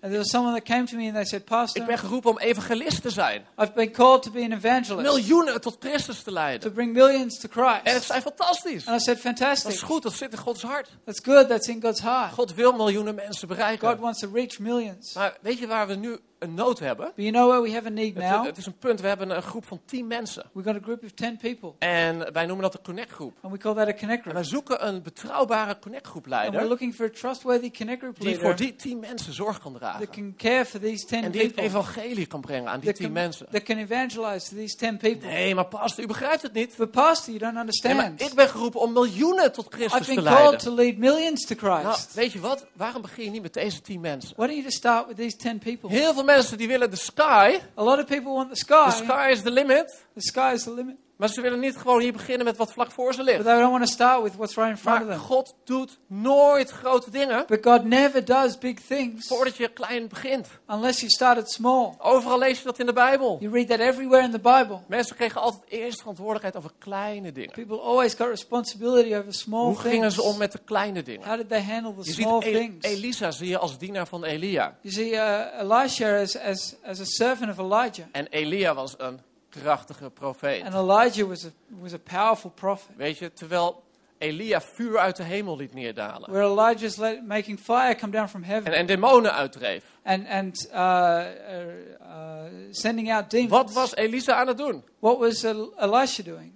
And there was someone that came to me and they said, Pastor, ik ben geroepen om evangelist te zijn. I've been called to be an evangelist, Miljoenen tot Christus te to leiden. bring millions to En ik Christ. zei, fantastisch. And I said, Dat Fantastic. is goed, dat zit in Gods hart. That's good. That's in God's heart. God wil miljoenen mensen God bereiken. wants to reach millions. Maar weet je waar we nu een nood hebben? You know where we have a need Het, now? het is een punt, we hebben een groep van tien mensen. We've got a group of 10 people. En wij noemen dat de Connect groep. And we call that a connect En group. wij zoeken een betrouwbare Connect groep And we're leider. looking for a trustworthy connect group Die voor leader die tien mensen zorg kan that dragen. can care for these 10 En die het people. evangelie kan brengen aan die That tien can, mensen. that can evangelize to these 10 people. Nee, maar pastor, u begrijpt het niet. But Pastor, you don't Nee, understand. maar ik ben geroepen om miljoenen tot I've Christus te been called leiden. to lead millions to Nou, Christ. weet je wat? Waarom begin je niet met deze tien mensen? Why don't you just start with these 10 people? Heel veel mensen die willen de sky. A lot of people want the sky. The sky. sky is the limit. The sky is the limit. Maar ze willen niet gewoon hier beginnen met wat vlak voor ze But ligt. they don't want to start with what's right in front of Maar them. God doet nooit grote dingen But God never does big things voordat je klein begint. unless you start it small. Overal lees je dat in de Bijbel. You read that everywhere in the Bible. Mensen kregen altijd eerst verantwoordelijkheid over kleine dingen. People always got responsibility over small Hoe gingen things. ze om met de kleine dingen? How did they handle the Je ziet small El- things? Elisa zie je als dienaar van Elia. You see, uh, Elisha as, as, as a servant of Elijah. En Elia was een krachtige profeet. And Elijah was a, was a powerful prophet. Weet je, terwijl Elia vuur uit de hemel liet neerdalen. Where Elijah's let, making fire come down from heaven. En, en demonen uitdreef. and and uh, uh, uh, sending out demons. Wat was Elisa aan het doen? What was El- Elisha doing?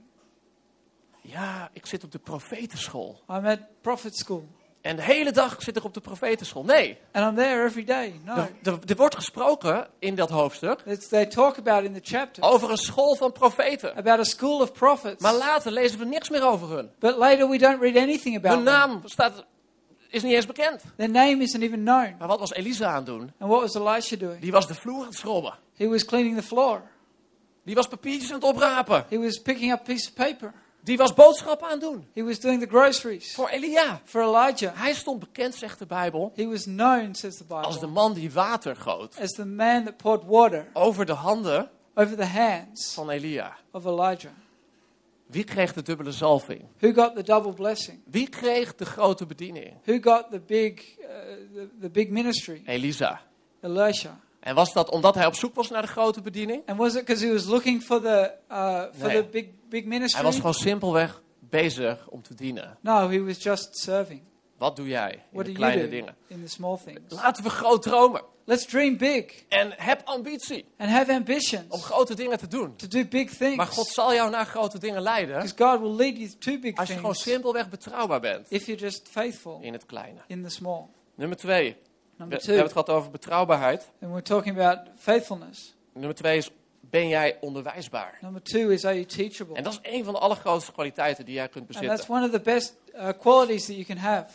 Ja, ik zit op de profetenschool. I'm at prophet school, En de hele dag zit ik op de profetenschool. Nee, and I'm there every day. No, er, er- wordt gesproken in dat hoofdstuk it's, they talk about in the chapter over een school van profeten. about a school of prophets. Maar later lezen we niks meer over hun. But later we don't read anything about Hun them. naam staat, is niet eens bekend. Their name isn't even known. Maar wat was Elisa aan het doen? And what was Elisha doing? Die was de vloer aan het schrobben. He was cleaning the floor. Die was papiertjes aan het oprapen. He was picking up pieces of paper. Die was boodschappen aan het doen. He was doing the groceries Voor Elia. for Elijah. Hij stond bekend, zegt de Bijbel, He was known, says the als de Bible, man die water goot as the man that poured water over de handen over the hands van Elia. of Elijah. Wie kreeg de dubbele zalving? Who got the double blessing? Wie kreeg de grote bediening? Who got the big, uh, the, the big ministry? Elisa. Elisha. En was dat omdat hij op zoek was naar de grote bediening? And was it because he was looking for the uh, for Nee. the big big ministry? Hij was gewoon simpelweg bezig om te dienen. No, he was just serving. Wat doe jij in What de kleine dingen? in the small things? Laten we groot dromen. Let's dream big En heb ambitie and have om ambitions grote dingen te doen. to do big things. Maar God zal jou naar grote dingen leiden Because God will lead you to big als je gewoon things simpelweg betrouwbaar bent if you're just faithful in het kleine. in the small. Nummer twee. We, we Number hebben two, het gehad over betrouwbaarheid. and we're talking about faithfulness. Nummer twee is, ben jij onderwijsbaar? Number two is, are you teachable? En dat is een van de allergrootste kwaliteiten die jij kunt And that's bezitten. one of the best uh, qualities that you can have.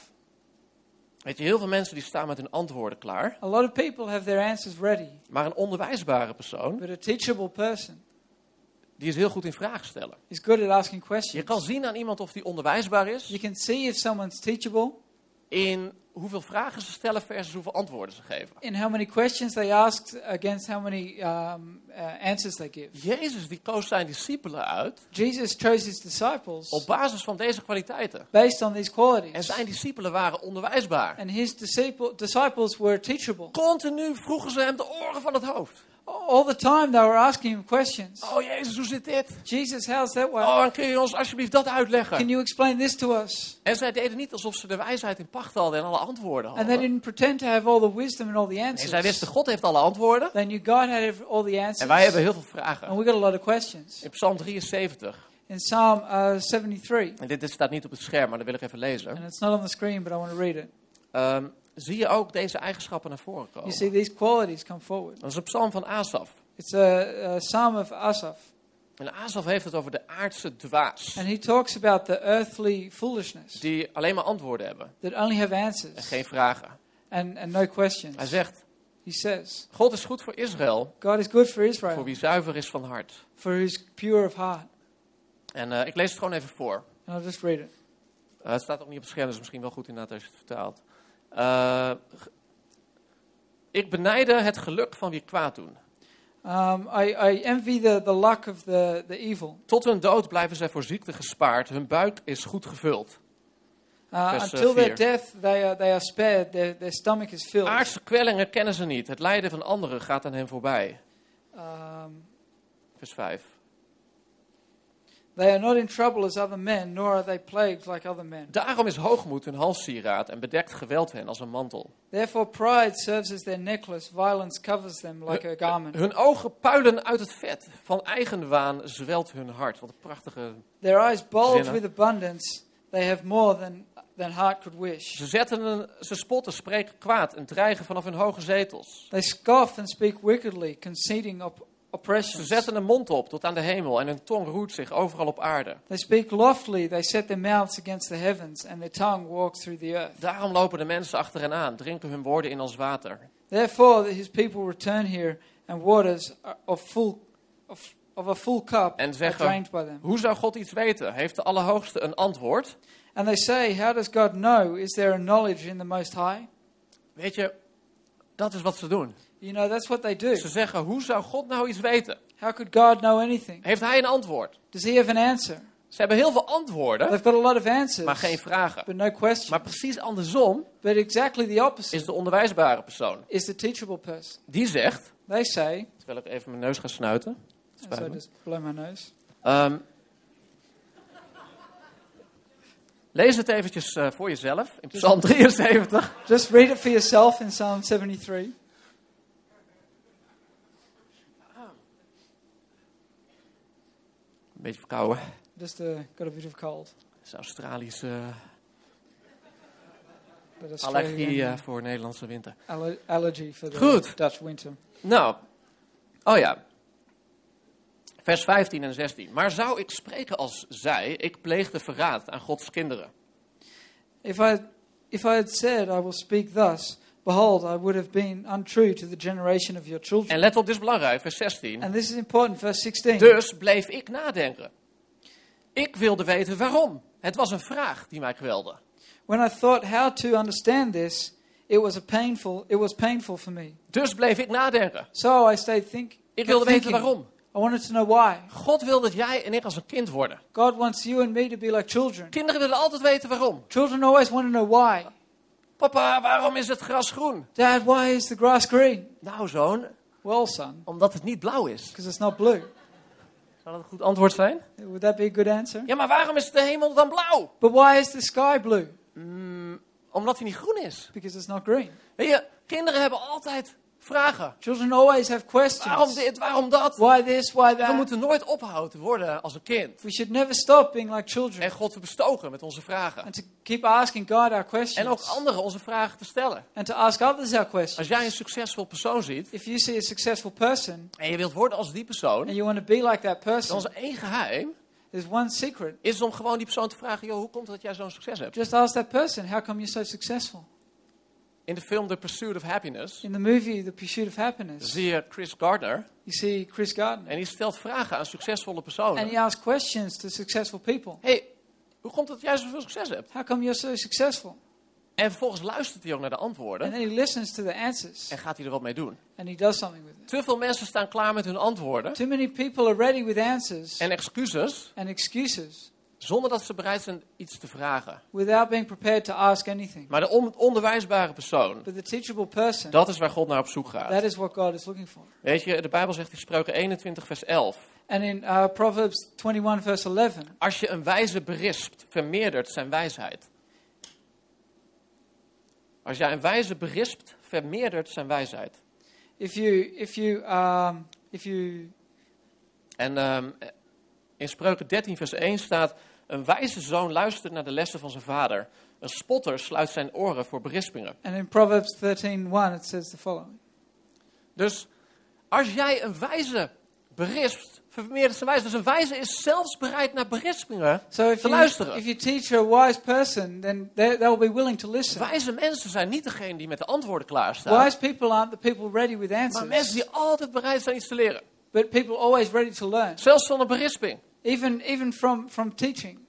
Weet je, heel veel mensen die staan met hun antwoorden klaar. A lot of people have their answers ready, Maar een onderwijsbare persoon, but a teachable person die is heel goed in vragen stellen. is good at asking Je questions. kan zien aan iemand of die onderwijsbaar is You can see if someone's teachable in hoeveel vragen ze stellen versus hoeveel antwoorden ze geven. in how many questions they asked against how many um, uh, answers they give. Jezus die koos zijn discipelen uit Jesus chose his disciples op basis van deze kwaliteiten. based on these En qualities. zijn discipelen waren onderwijsbaar. And his disciple, disciples were teachable. Continu vroegen ze hem de oren van het hoofd. All the time they were asking him questions. Oh Jezus, hoe zit dit? Jesus, how's that work? Oh, en kun je ons alsjeblieft dat Can uitleggen? you explain this to us? En zij deden niet alsof ze de wijsheid in pacht hadden en alle antwoorden And they hadden. didn't pretend to have all the wisdom and all the Nee, zij answers. wisten, God heeft alle antwoorden. They knew God had all the En wij hebben answers. heel veel vragen. And we got a lot of questions. In Psalm 73, In Psalm uh, 73, en dit, dit staat niet op het scherm, maar dat wil ik even lezen. and it's not on the screen, but I want to read it. Ehm, zie je ook deze eigenschappen naar voren You komen. see, these qualities come forward. Dat is een psalm van Asaf. It's a, a psalm of Asaph, En Asaf heeft het over de aardse dwaas. and he talks about the earthly foolishness Die alleen maar antwoorden hebben that only have en answers geen vragen. and, and no questions. Hij zegt, He says, God is goed voor Israël, God is good for voor Israel, wie zuiver is van hart. for who's pure of heart. En eh, ik lees het gewoon even voor. And I'll just read it. Eh, het staat ook niet op het scherm, dus misschien wel goed inderdaad als je het vertaalt. Eh, g- ik benijde het geluk van wie kwaad doen. Um, I, I envy the, the luck of the, the evil. Tot hun dood blijven zij voor ziekte gespaard. Hun buik is goed gevuld. Uh, uh, until their death, they are, they are spared, their, their stomach is filled. Aardse kwellingen kennen ze niet. Het lijden van anderen gaat aan hen voorbij. Um, Vers 5. They are not in trouble as other men, nor are they plagued like other men. Daarom is hoogmoed hun halssieraad en bedekt geweld hen als een mantel. Therefore, pride serves as their necklace, violence covers them like a garment. Hun ogen puilen uit het vet. Van eigenwaan zwelt hun hart. Wat een prachtige... Their eyes bulge with abundance, they have more than, than heart could wish. Ze, zetten een, ze spotten, spreken kwaad en dreigen vanaf hun hoge zetels. They scoff and speak wickedly, conceding op- Ze zetten een mond op tot aan de hemel en hun tong roert zich overal op aarde. They speak loftily, they set their mouths against the heavens, and their tongue walks through the earth. Daarom lopen de mensen achter hen aan, drinken hun woorden in als water. Therefore, his people return here, and waters are- of, full, of, of a full cup En are zeggen, drained by them. hoe zou God iets weten? Heeft de Allerhoogste een antwoord? And they say, How does God know? Is there a knowledge in the Most High? Weet je, dat is wat ze doen. You know, that's what they do. Ze zeggen, hoe zou God nou iets weten? How could God know anything? Heeft hij een antwoord? Does he have an answer? Ze hebben heel veel antwoorden, They've got a lot of answers, maar geen vragen. but no questions. Maar precies andersom But exactly the opposite is de onderwijsbare persoon. is the teachable person. Die zegt, They say, terwijl ik even mijn neus ga snuiten. Spijt I me. just blow my nose. Ehm, lees het eventjes eh, voor jezelf in Psalm [LAUGHS] 73. Just read it for yourself in Psalm 73. Een beetje verkouden. Just uh, got a bit of cold. Dat is Australische allergie eh, voor Nederlandse winter. aller- allergy for the Goed. Dutch winter. Nou, oh ja. Vers 15 en 16. Maar zou ik spreken als zij, ik pleegde verraad aan Gods kinderen. If I, if I had said, I will speak thus, behold, I would have been untrue to the generation of your children. En let op, dit is belangrijk, vers 16. And this is important, verse 16. Dus bleef ik nadenken. Ik wilde weten waarom. Het was een vraag die mij kwelde. When I thought how to understand this, it was, a painful, it was painful for me. Dus bleef ik nadenken. So I stayed think, Ik wilde weten thinking. waarom. I wanted to know why. God wil dat jij en ik als een kind worden. God wants you and me to be like children. Kinderen willen altijd weten waarom. Children always want to know why. Papa, waarom is het gras groen? Dad, why is the grass green? Nou, zoon, Well, son, omdat het niet blauw is. because it's not blue. Zou dat een goed antwoord zijn? Would that be a good answer? Ja, maar waarom is de hemel dan blauw? But why is the sky blue? Mm, omdat hij niet groen is. Because it's not green. Weet je, kinderen hebben altijd vragen. Children always have Waarom questions. dit, waarom dat? Why this, why We that? moeten nooit ophouden worden als een kind. We should never stop being like children En God te bestoken met onze vragen. and to keep asking God our En ook questions anderen onze vragen te stellen. and to ask others our Als questions. jij een succesvol persoon ziet If you see a successful person en je wilt worden als die persoon, and you want to be like that dan person, is er één geheim. there's one secret. Is om gewoon die persoon te vragen, joh, hoe komt het dat jij zo'n succes hebt? Just ask that person, how come you're so successful? In de film The Pursuit of Happiness In the movie The Pursuit of Happiness, zie je Chris Gardner you see Chris Gardner en die stelt vragen aan succesvolle and personen. he asks questions to successful people. hey, hoe komt het dat jij zoveel succes hebt? How come you're so successful? En vervolgens luistert hij ook naar de And antwoorden. then he listens to the answers En gaat hij er wat mee doen. and he does something with it. Te veel mensen staan klaar met hun antwoorden Too many people are ready with answers en excuses. and excuses Zonder dat ze bereid zijn iets te vragen. without being prepared to ask anything. Maar de on- onderwijsbare persoon, But the teachable person, dat is waar God naar op zoek gaat. that is what God is looking for. Weet je, de Bijbel zegt in Spreuken 21 vers 11. And in uh, Proverbs 21, verse 11, Als je een wijze berispt, vermeerdert zijn wijsheid. Als jij een wijze berispt, vermeerdert zijn wijsheid. if you, if you, um, if you, En ehm, in Spreuken 13 vers 1 staat... Een wijze zoon luistert naar de lessen van zijn vader. Een spotter sluit zijn oren voor berispingen. and in Proverbs 13, 1, it says the following. Dus als jij een wijze berispt, vermeerdert zijn wijze. Dus een wijze is zelfs bereid naar berispingen So te you, luisteren. if you teach a wise person, then they, they will be willing to listen. Wijze mensen zijn niet degene die met de antwoorden klaarstaan. Wise people aren't the people ready with Maar mensen answers, die altijd bereid zijn iets te leren. but people always ready to learn, Zelfs van een berisping. Even, even from, from teaching.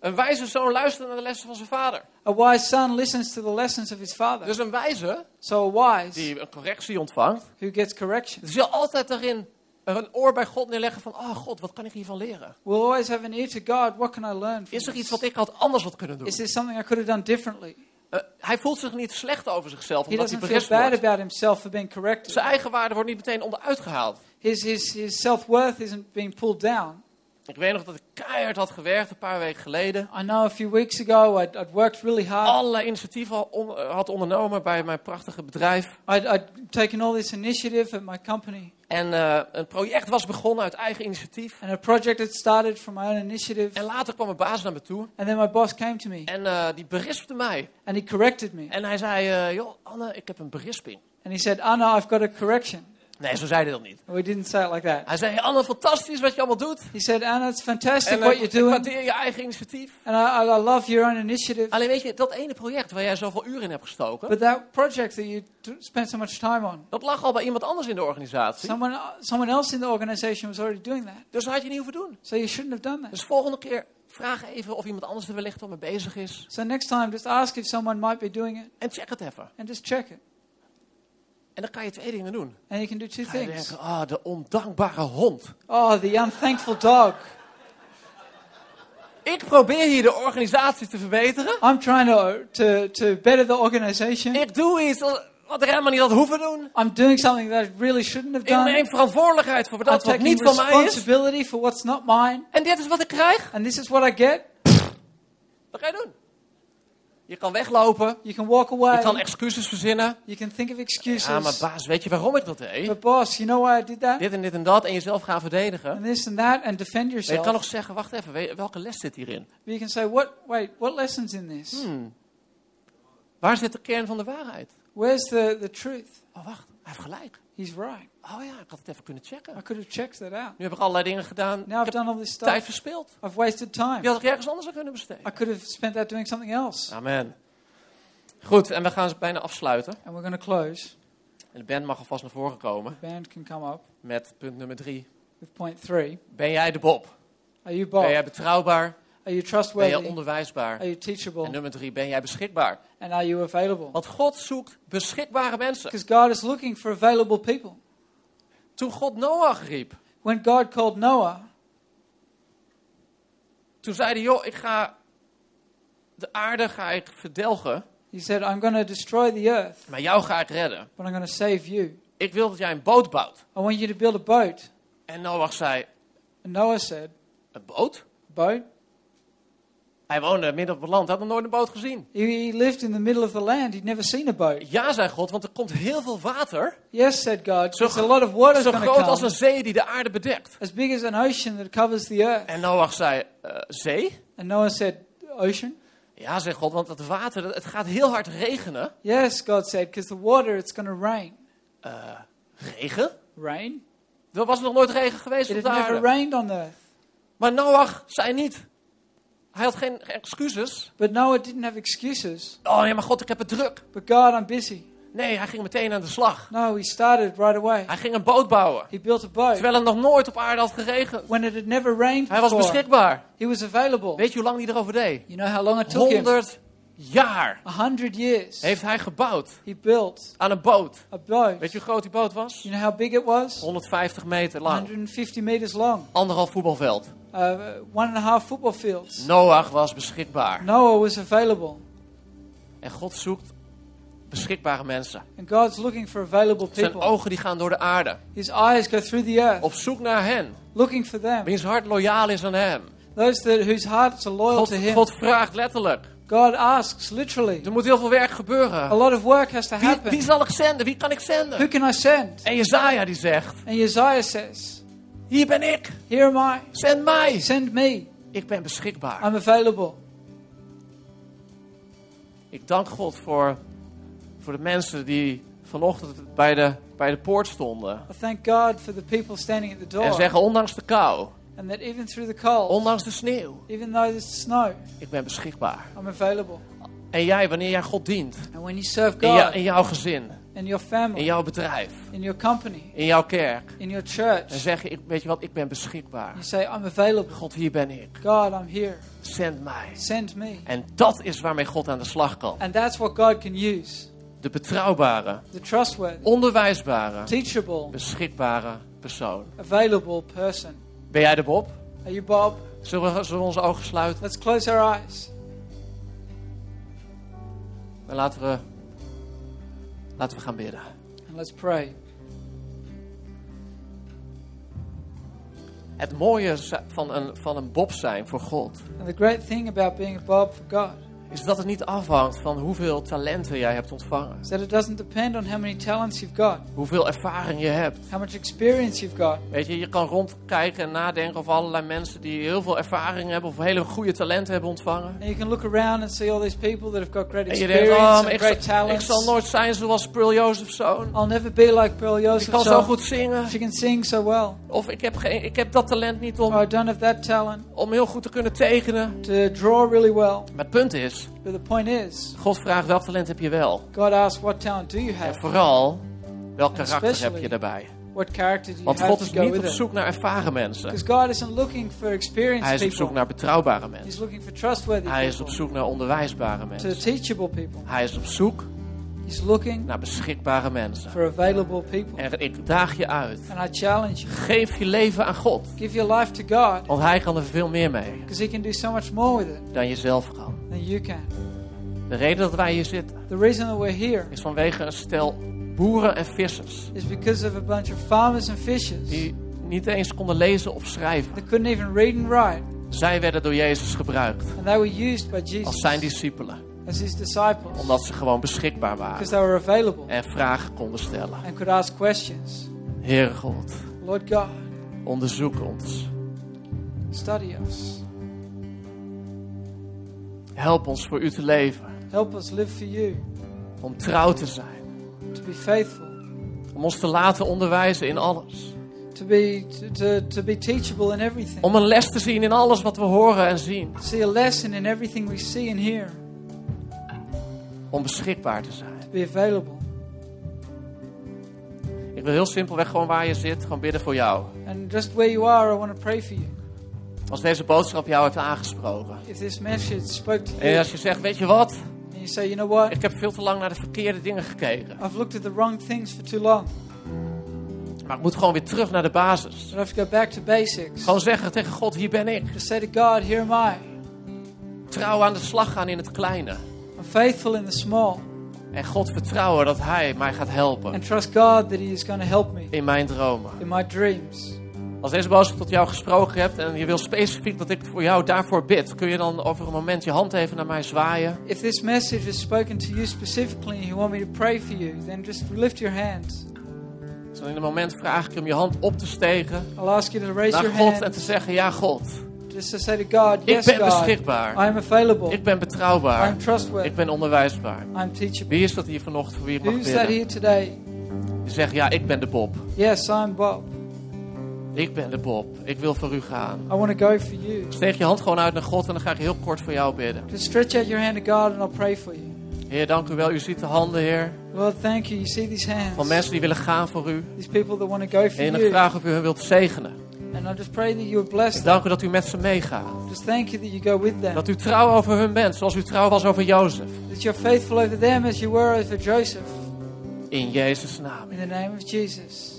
Een wijze zoon luistert naar de lessen van zijn vader. A wise son listens to the lessons of his father. Dus een wijze So a wise die een correctie ontvangt, who gets correction die zal altijd daarin een oor bij God neerleggen van, oh God, wat kan ik hiervan leren? will always have an ear to God. What can I learn Is er iets wat ik had anders wat kunnen doen? Is there something I could have done differently? Eh, hij voelt zich niet slecht over zichzelf omdat hij feel berispt bad wordt. about himself for being corrected. Zijn eigen waarde wordt niet meteen onderuit gehaald. His, his, his self worth isn't being pulled down. Ik weet nog dat ik keihard had gewerkt een paar weken geleden. I know a few weeks ago I'd, I'd worked really hard. Allerlei initiatieven al on- eh, had ondernomen bij mijn prachtige bedrijf. I'd, I'd taken all this initiative at my company, En eh, een project was begonnen uit eigen initiatief. and a project had started from my own initiative. En later kwam mijn baas naar me toe. And then my boss came to me En eh, die berispte mij. and he corrected me. En hij zei, eh, joh Anne, ik heb een berisping. And he said, Anna, I've got a correction. Nee, zo zei hij dat niet. We didn't say it like that. Hij zei, Anne, fantastisch wat je allemaal doet. He said, Anna, it's fantastic En what eh, you're ik doing. waardeer je eigen initiatief. And I, I love your own initiative. Alleen weet je, dat ene project waar jij zoveel uren in hebt gestoken, But that project that you spent so much time on, dat lag al bij iemand anders in de organisatie. someone, someone else in the organization was already doing that. Dus dat had je niet hoeven doen. So you shouldn't have done that. Dus volgende keer vraag even of iemand anders er wellicht al mee bezig is. So next time, just ask if someone might be doing it En check het even. and just check it. En dan kan je twee dingen doen. And you can do two things. denken, ah, de ondankbare hond. Oh, the unthankful dog. Ik probeer hier de organisatie te verbeteren. I'm trying to, to, to better the organization. Ik doe iets wat ik helemaal niet had hoeven doen. I'm doing something that I really shouldn't have Ik done. neem verantwoordelijkheid voor dat wat niet van mij is. responsibility for what's not mine. En dit is wat ik krijg. And this is what I get. Wat ga je doen? Je kan weglopen. You can walk away. Je kan excuses verzinnen. You can think of excuses. Ja, maar baas, weet je waarom ik dat deed? But boss, you know why I did that? Dit en dit en dat. En jezelf gaan verdedigen. And this and that, and defend Maar je yourself. kan nog zeggen, wacht even, welke les zit hierin? But you can say, what? Wait, what lessons in this? Hmm. Waar zit de kern van de waarheid? Where's the, the truth? Oh, wacht, hij heeft gelijk. He's right. Oh ja, ik had het even kunnen checken. I could have checked that out. Nu heb ik allerlei dingen gedaan. Now Ik I've heb done all this tijd stuff. verspild. I've wasted time. Die had ik ergens anders aan kunnen besteden. I could have spent that doing something else. Amen. Goed, en we gaan ze bijna afsluiten. And we're going to close. En de band mag alvast naar voren komen The band can come up met punt nummer drie. with point three. Ben jij de Bob? Are you Bob? Ben jij betrouwbaar? Are you Ben trustworthy? jij onderwijsbaar? Are you teachable? En nummer drie, ben jij beschikbaar? And are you available? Want God zoekt beschikbare mensen. Because God is looking for available people. Toen God Noach riep, When God called Noah, toen zei hij, joh, ik ga de aarde ga ik verdelgen, he said, I'm going to destroy the earth, maar jou ga ik redden. but I'm going to save you. Ik wil dat jij een boot bouwt. I want you to build a boat. En Noach zei, And Noah said, een boot? Boat? Hij woonde midden op het land, had nog nooit een boot gezien. He, lived in the middle of the land. He'd never seen a boat. Ja, zei God, want er komt heel veel water. Yes, said God. Zo a lot of water Zo groot als een come. zee die de aarde bedekt. As big as an ocean that covers the earth. En Noach zei, eh, zee? And Noah said, Ocean? Ja, zei God, want het water, het gaat heel hard regenen. Yes, God said, because the water, it's going to rain. Eh, regen? Rain? Er was nog nooit regen geweest It op de never aarde. rained on earth. Maar Noach zei niet. Hij had geen excuses. But Noah didn't have excuses. Oh nee, maar God, ik heb het druk. But God, I'm busy. Nee, hij ging meteen aan de slag. No, he started right away. Hij ging een boot bouwen. He built a boat. Terwijl het nog nooit op aarde had geregend. When it had never rained Hij was beschikbaar. he was available. Weet je hoe lang hij erover deed? You know how long it took him? 100 jaar A hundred years. heeft hij gebouwd He built aan een boot. a boat. Weet je hoe groot die boot was? You know how big it was? 150 meter lang. 150 meters long. Anderhalf voetbalveld. Uh, one and a half football fields. Noach was beschikbaar. Noah was available. En God zoekt beschikbare mensen. And God's looking for available Zijn people. ogen die gaan door de aarde. His eyes go through the earth, Op zoek naar hen. looking for them. Wiens hart loyaal is aan hem. Those that, whose hearts are loyal God, to Him. God vraagt letterlijk. God asks, literally. Er moet heel veel werk A gebeuren. lot of work has to Wie, happen. wie zal ik zenden? Wie kan ik Who zenden? can I send? En Jezaja die zegt, And Isaiah says, hier ben ik. Here am I. Zend mij. Send me. Ik ben beschikbaar. I'm available. Ik dank God voor, voor de mensen die vanochtend bij de, bij de poort stonden. I thank God for the people standing at the door. En zeggen, ondanks de kou, And that even through the cold, ondanks de sneeuw, even though there's snow, ik ben beschikbaar. I'm available. En jij, wanneer jij God dient, And when you serve in, jou, God in jouw gezin, in your in family, jouw bedrijf, in your company, in jouw kerk, in your church, zeg je, ik, weet je wat, ik ben beschikbaar. you say, I'm available. God, hier ben ik. God, I'm here. Zend mij. Send me. En dat is waarmee God aan de slag kan. And that's what God can use. De betrouwbare, The trustworthy, onderwijsbare, teachable, beschikbare persoon. available person. Ben jij de Bob? Are you Bob? Zullen we, zullen we onze ogen sluiten? Let's close our eyes. En laten we, laten we gaan bidden. And let's pray. Het mooie van een, van een Bob zijn voor God And the great thing about being a Bob for God is dat het niet afhangt van hoeveel talenten jij hebt ontvangen, that it doesn't depend on how many talents you've got, hoeveel ervaring je hebt. how much experience you've got. Weet je, je kan rondkijken en nadenken over allerlei mensen die heel veel ervaring hebben of hele goede talenten hebben ontvangen. And you can look around and see all these people that have got great En je denkt, experience oh, and ik, great zal, ik talents. zal nooit zijn zoals Pearl Joseph's zoon. I'll never be like Pearl Ik Joseph. kan zo goed zingen. She can sing so well. Of ik heb, geen, ik heb dat talent niet om, Or I don't have that talent om heel goed te kunnen tekenen. to draw really well. Maar het punt is, But the point is, God vraagt welk talent heb je wel. God asks, what talent do you En have? vooral, welk karakter heb je daarbij. What character do you Want have God to is niet op zoek naar ervaren mensen. God isn't looking for experienced Hij is op zoek naar betrouwbare mensen. He's looking for trustworthy Hij is op zoek naar onderwijsbare To mensen. teachable people. Hij is op zoek He's looking naar beschikbare mensen. for available people. En ik daag je uit. And I challenge you. Geef je leven aan God. Give your life to God. Want Hij kan er veel meer mee Because He can do so much more with it dan je zelf kan. than you can. De reden dat wij hier zitten The reason that we're here is vanwege een stel boeren en vissers. is because of a bunch of farmers and fishers Die niet eens konden lezen of schrijven. that couldn't even read and write. Zij werden door Jezus gebruikt And they were used by als Jesus zijn discipelen. As His disciples Omdat ze gewoon beschikbaar waren they were available en vragen konden stellen. and could ask questions. Heere God, Lord God, onderzoek ons. study us. Help ons voor u te leven. Help us live for you, Om trouw te zijn. to be faithful, Om ons te laten onderwijzen in alles. to be to, to be teachable in everything. Om een les te zien in alles wat we horen en zien. See a lesson in everything we see and hear. Om beschikbaar te zijn. Be available. Ik wil heel simpelweg gewoon waar je zit, gewoon bidden voor jou. And just where you are, I want to pray for you. Als deze boodschap jou heeft aangesproken. If this message spoke to En you, als je zegt, weet je wat? and you say, you know what? Ik heb veel te lang naar de verkeerde dingen gekeken. I've looked at the wrong things for too long. Maar ik moet gewoon weer terug naar de basis. I have to go back to basics. Gewoon zeggen tegen God, hier ben ik. Just say to God, here am I. Trouw aan de slag gaan in het kleine. Faithful in the small. En God vertrouwen dat Hij mij gaat helpen And trust God that He is going to help me in mijn dromen. in my dreams. Als deze boodschap tot jou gesproken hebt en je wil specifiek dat ik voor jou daarvoor bid, kun je dan over een moment je hand even naar mij zwaaien? If this message is spoken to you specifically and you want me to pray for you, then just lift your hand. Dus dan in een moment vraag ik je om je hand op te steken I'll ask you to raise naar your God en te zeggen, ja God, Just to say to God, ik ben beschikbaar. Available. Ik ben betrouwbaar. trustworthy. Ik ben onderwijsbaar. I'm teachable. Wie is dat hier vanochtend voor wie ik mag Who's that bidden? here today? Die zegt, ja, ik ben de Bob. Yes, I'm Bob. Ik ben de Bob. Ik wil voor u gaan. I want to go for you. Steek je hand gewoon uit naar God en dan ga ik heel kort voor jou bidden. Just stretch out your hand to God and I'll pray for you. Heer, dank u wel. U ziet de handen, Heer, Lord, thank you. You see these hands. van mensen die willen gaan voor u. These people that want to go for En ik you. vraag of u hen wilt zegenen. And I just pray that you bless dank u dat u met ze meegaat. Just thank you that you go with them. Dat u trouw over hun bent, zoals u trouw was over Jozef. That you're faithful over them as you were over Joseph. In Jezus' naam. In the name of Jesus.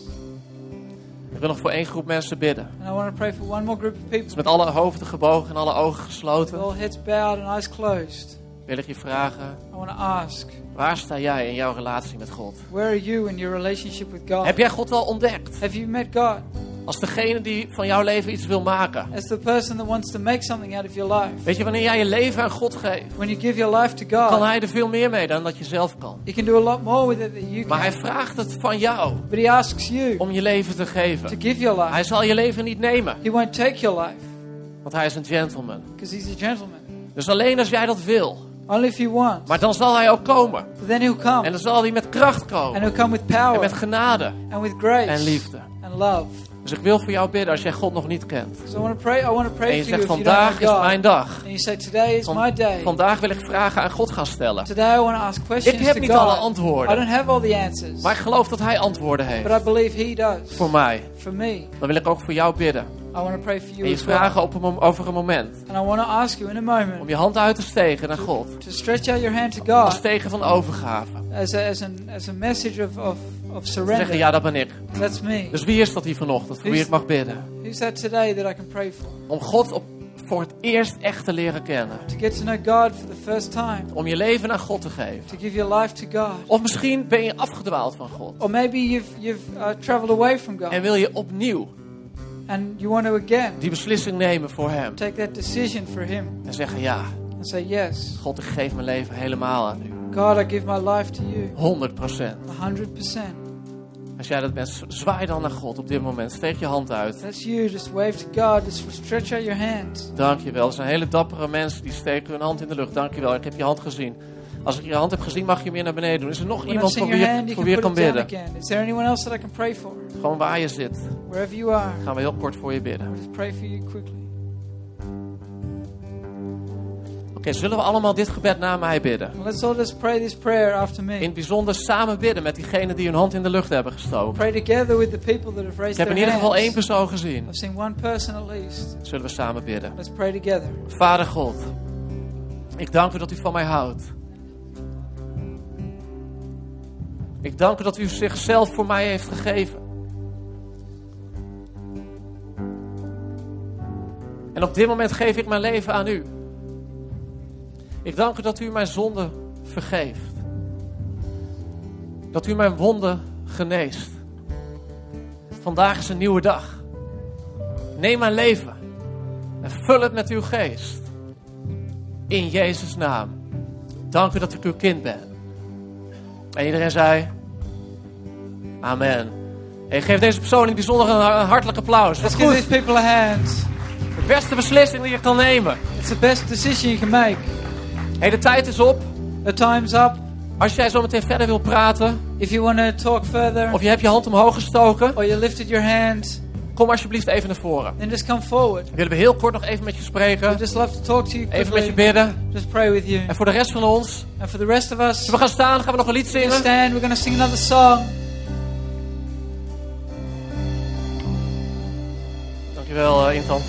Ik wil nog voor één groep mensen bidden. And I want to pray for one more group of people. Dus met alle hoofden gebogen en alle ogen With gesloten, all heads bowed and eyes closed. wil ik je vragen: I want to ask, waar sta jij in jouw relatie met God? where are you in your relationship with God? Heb jij God wel ontdekt? Have you met God Als degene die van jouw leven iets wil maken. as the person that wants to make something out of your life? Weet je, wanneer jij je leven aan God geeft, When you give your life to kan God, Hij er veel meer mee dan dat je zelf kan. He can do a lot more with it than you Maar Hij can. vraagt het van jou But He asks you om je leven te to geven. give your life. Hij zal je leven niet nemen, He won't take your life want Hij is een gentleman. because He's a gentleman. Dus alleen als jij dat wil, Only if you want. maar dan zal Hij ook komen. But then He'll come. En dan zal Hij met kracht And komen. He'll come with En power met genade and with grace en liefde. and love. Dus ik wil voor jou bidden als jij God nog niet kent. So I want to pray. I want to En pray je for you zegt vandaag is mijn dag. Say today is Van- my day. Vandaag wil ik vragen aan God gaan stellen. Today I want to ask questions Ik heb niet alle God. I antwoorden. don't have all the answers. Maar ik geloof dat Hij antwoorden But heeft. I believe He does. Voor mij. For me. Dan wil ik ook voor jou bidden. I want to pray for you En je as well. vragen op een, over een moment. And I want to ask you in a Om moment je hand uit te steken naar God. to stretch out your hand to Als God teken van overgave. as a, as an, as a message of, of, of Te zeggen, surrender. ja dat ben ik. That's me. Dus wie is dat hier vanochtend? Voor wie ik mag bidden? Who's that today that I can pray for? Om God op, voor het eerst echt te leren kennen. To get to know God for the first time. Om je leven aan God te geven. To give your life to God. Of misschien ben je afgedwaald van God. Or maybe you've, you've uh, traveled away from God. En wil je opnieuw And you want to again die beslissing nemen voor Hem. take that decision for Him. En zeggen, ja, And say, yes, God ik geef mijn leven helemaal aan u. God, I give my life to you. 100 procent. 100%. Als jij dat bent, zwaai dan naar God op dit moment. Steek je hand uit. That's you. Just wave to God. Just stretch out your hand. Dankjewel. Er zijn hele dappere mensen die steken hun hand in de lucht. Dankjewel. Ik heb je hand gezien. Als ik je hand heb gezien, mag je hem weer naar beneden doen. Is er nog When iemand voor wie, hand, voor wie je kan bidden? Is there anyone else that I can pray for? Gewoon waar je zit. Wherever you are, Gaan we heel kort voor je bidden. I'll just pray for you quickly. Oké, zullen we allemaal dit gebed na mij bidden? Let's all just pray this prayer after me. In het bijzonder samen bidden met diegenen die hun hand in de lucht hebben gestoken. Pray together with the people that have Ik raised heb in ieder geval één persoon gezien. I've seen one person at least. Zullen we samen bidden? Let's pray together. Vader God, ik dank u dat u van mij houdt. Ik dank u dat u zichzelf voor mij heeft gegeven. En op dit moment geef ik mijn leven aan u. Ik dank u dat u mijn zonde vergeeft. Dat u mijn wonden geneest. Vandaag is een nieuwe dag. Neem mijn leven en vul het met uw geest. In Jezus' naam. Dank u dat ik uw kind ben. En iedereen zei: Amen. Hey, geef deze persoon in bijzonder een een hartelijk applaus. Dat Let's is give these people a hand. De beste beslissing die je kan nemen. It's the best decision you can make. Hey, de tijd is op. The time's up. Als jij zo meteen verder wil praten, If you want to talk further, of je hebt je hand omhoog gestoken, or you lifted your hand, kom alsjeblieft even naar voren. then just come forward. Willen we heel kort nog even met je spreken, We'd just love to talk to you even met je quickly. bidden. Just pray with you. En voor de rest van ons, And for the rest of us, we gaan staan, gaan we nog een lied we're zingen. stand. We're going to sing another song. Dankjewel, uh, Intan.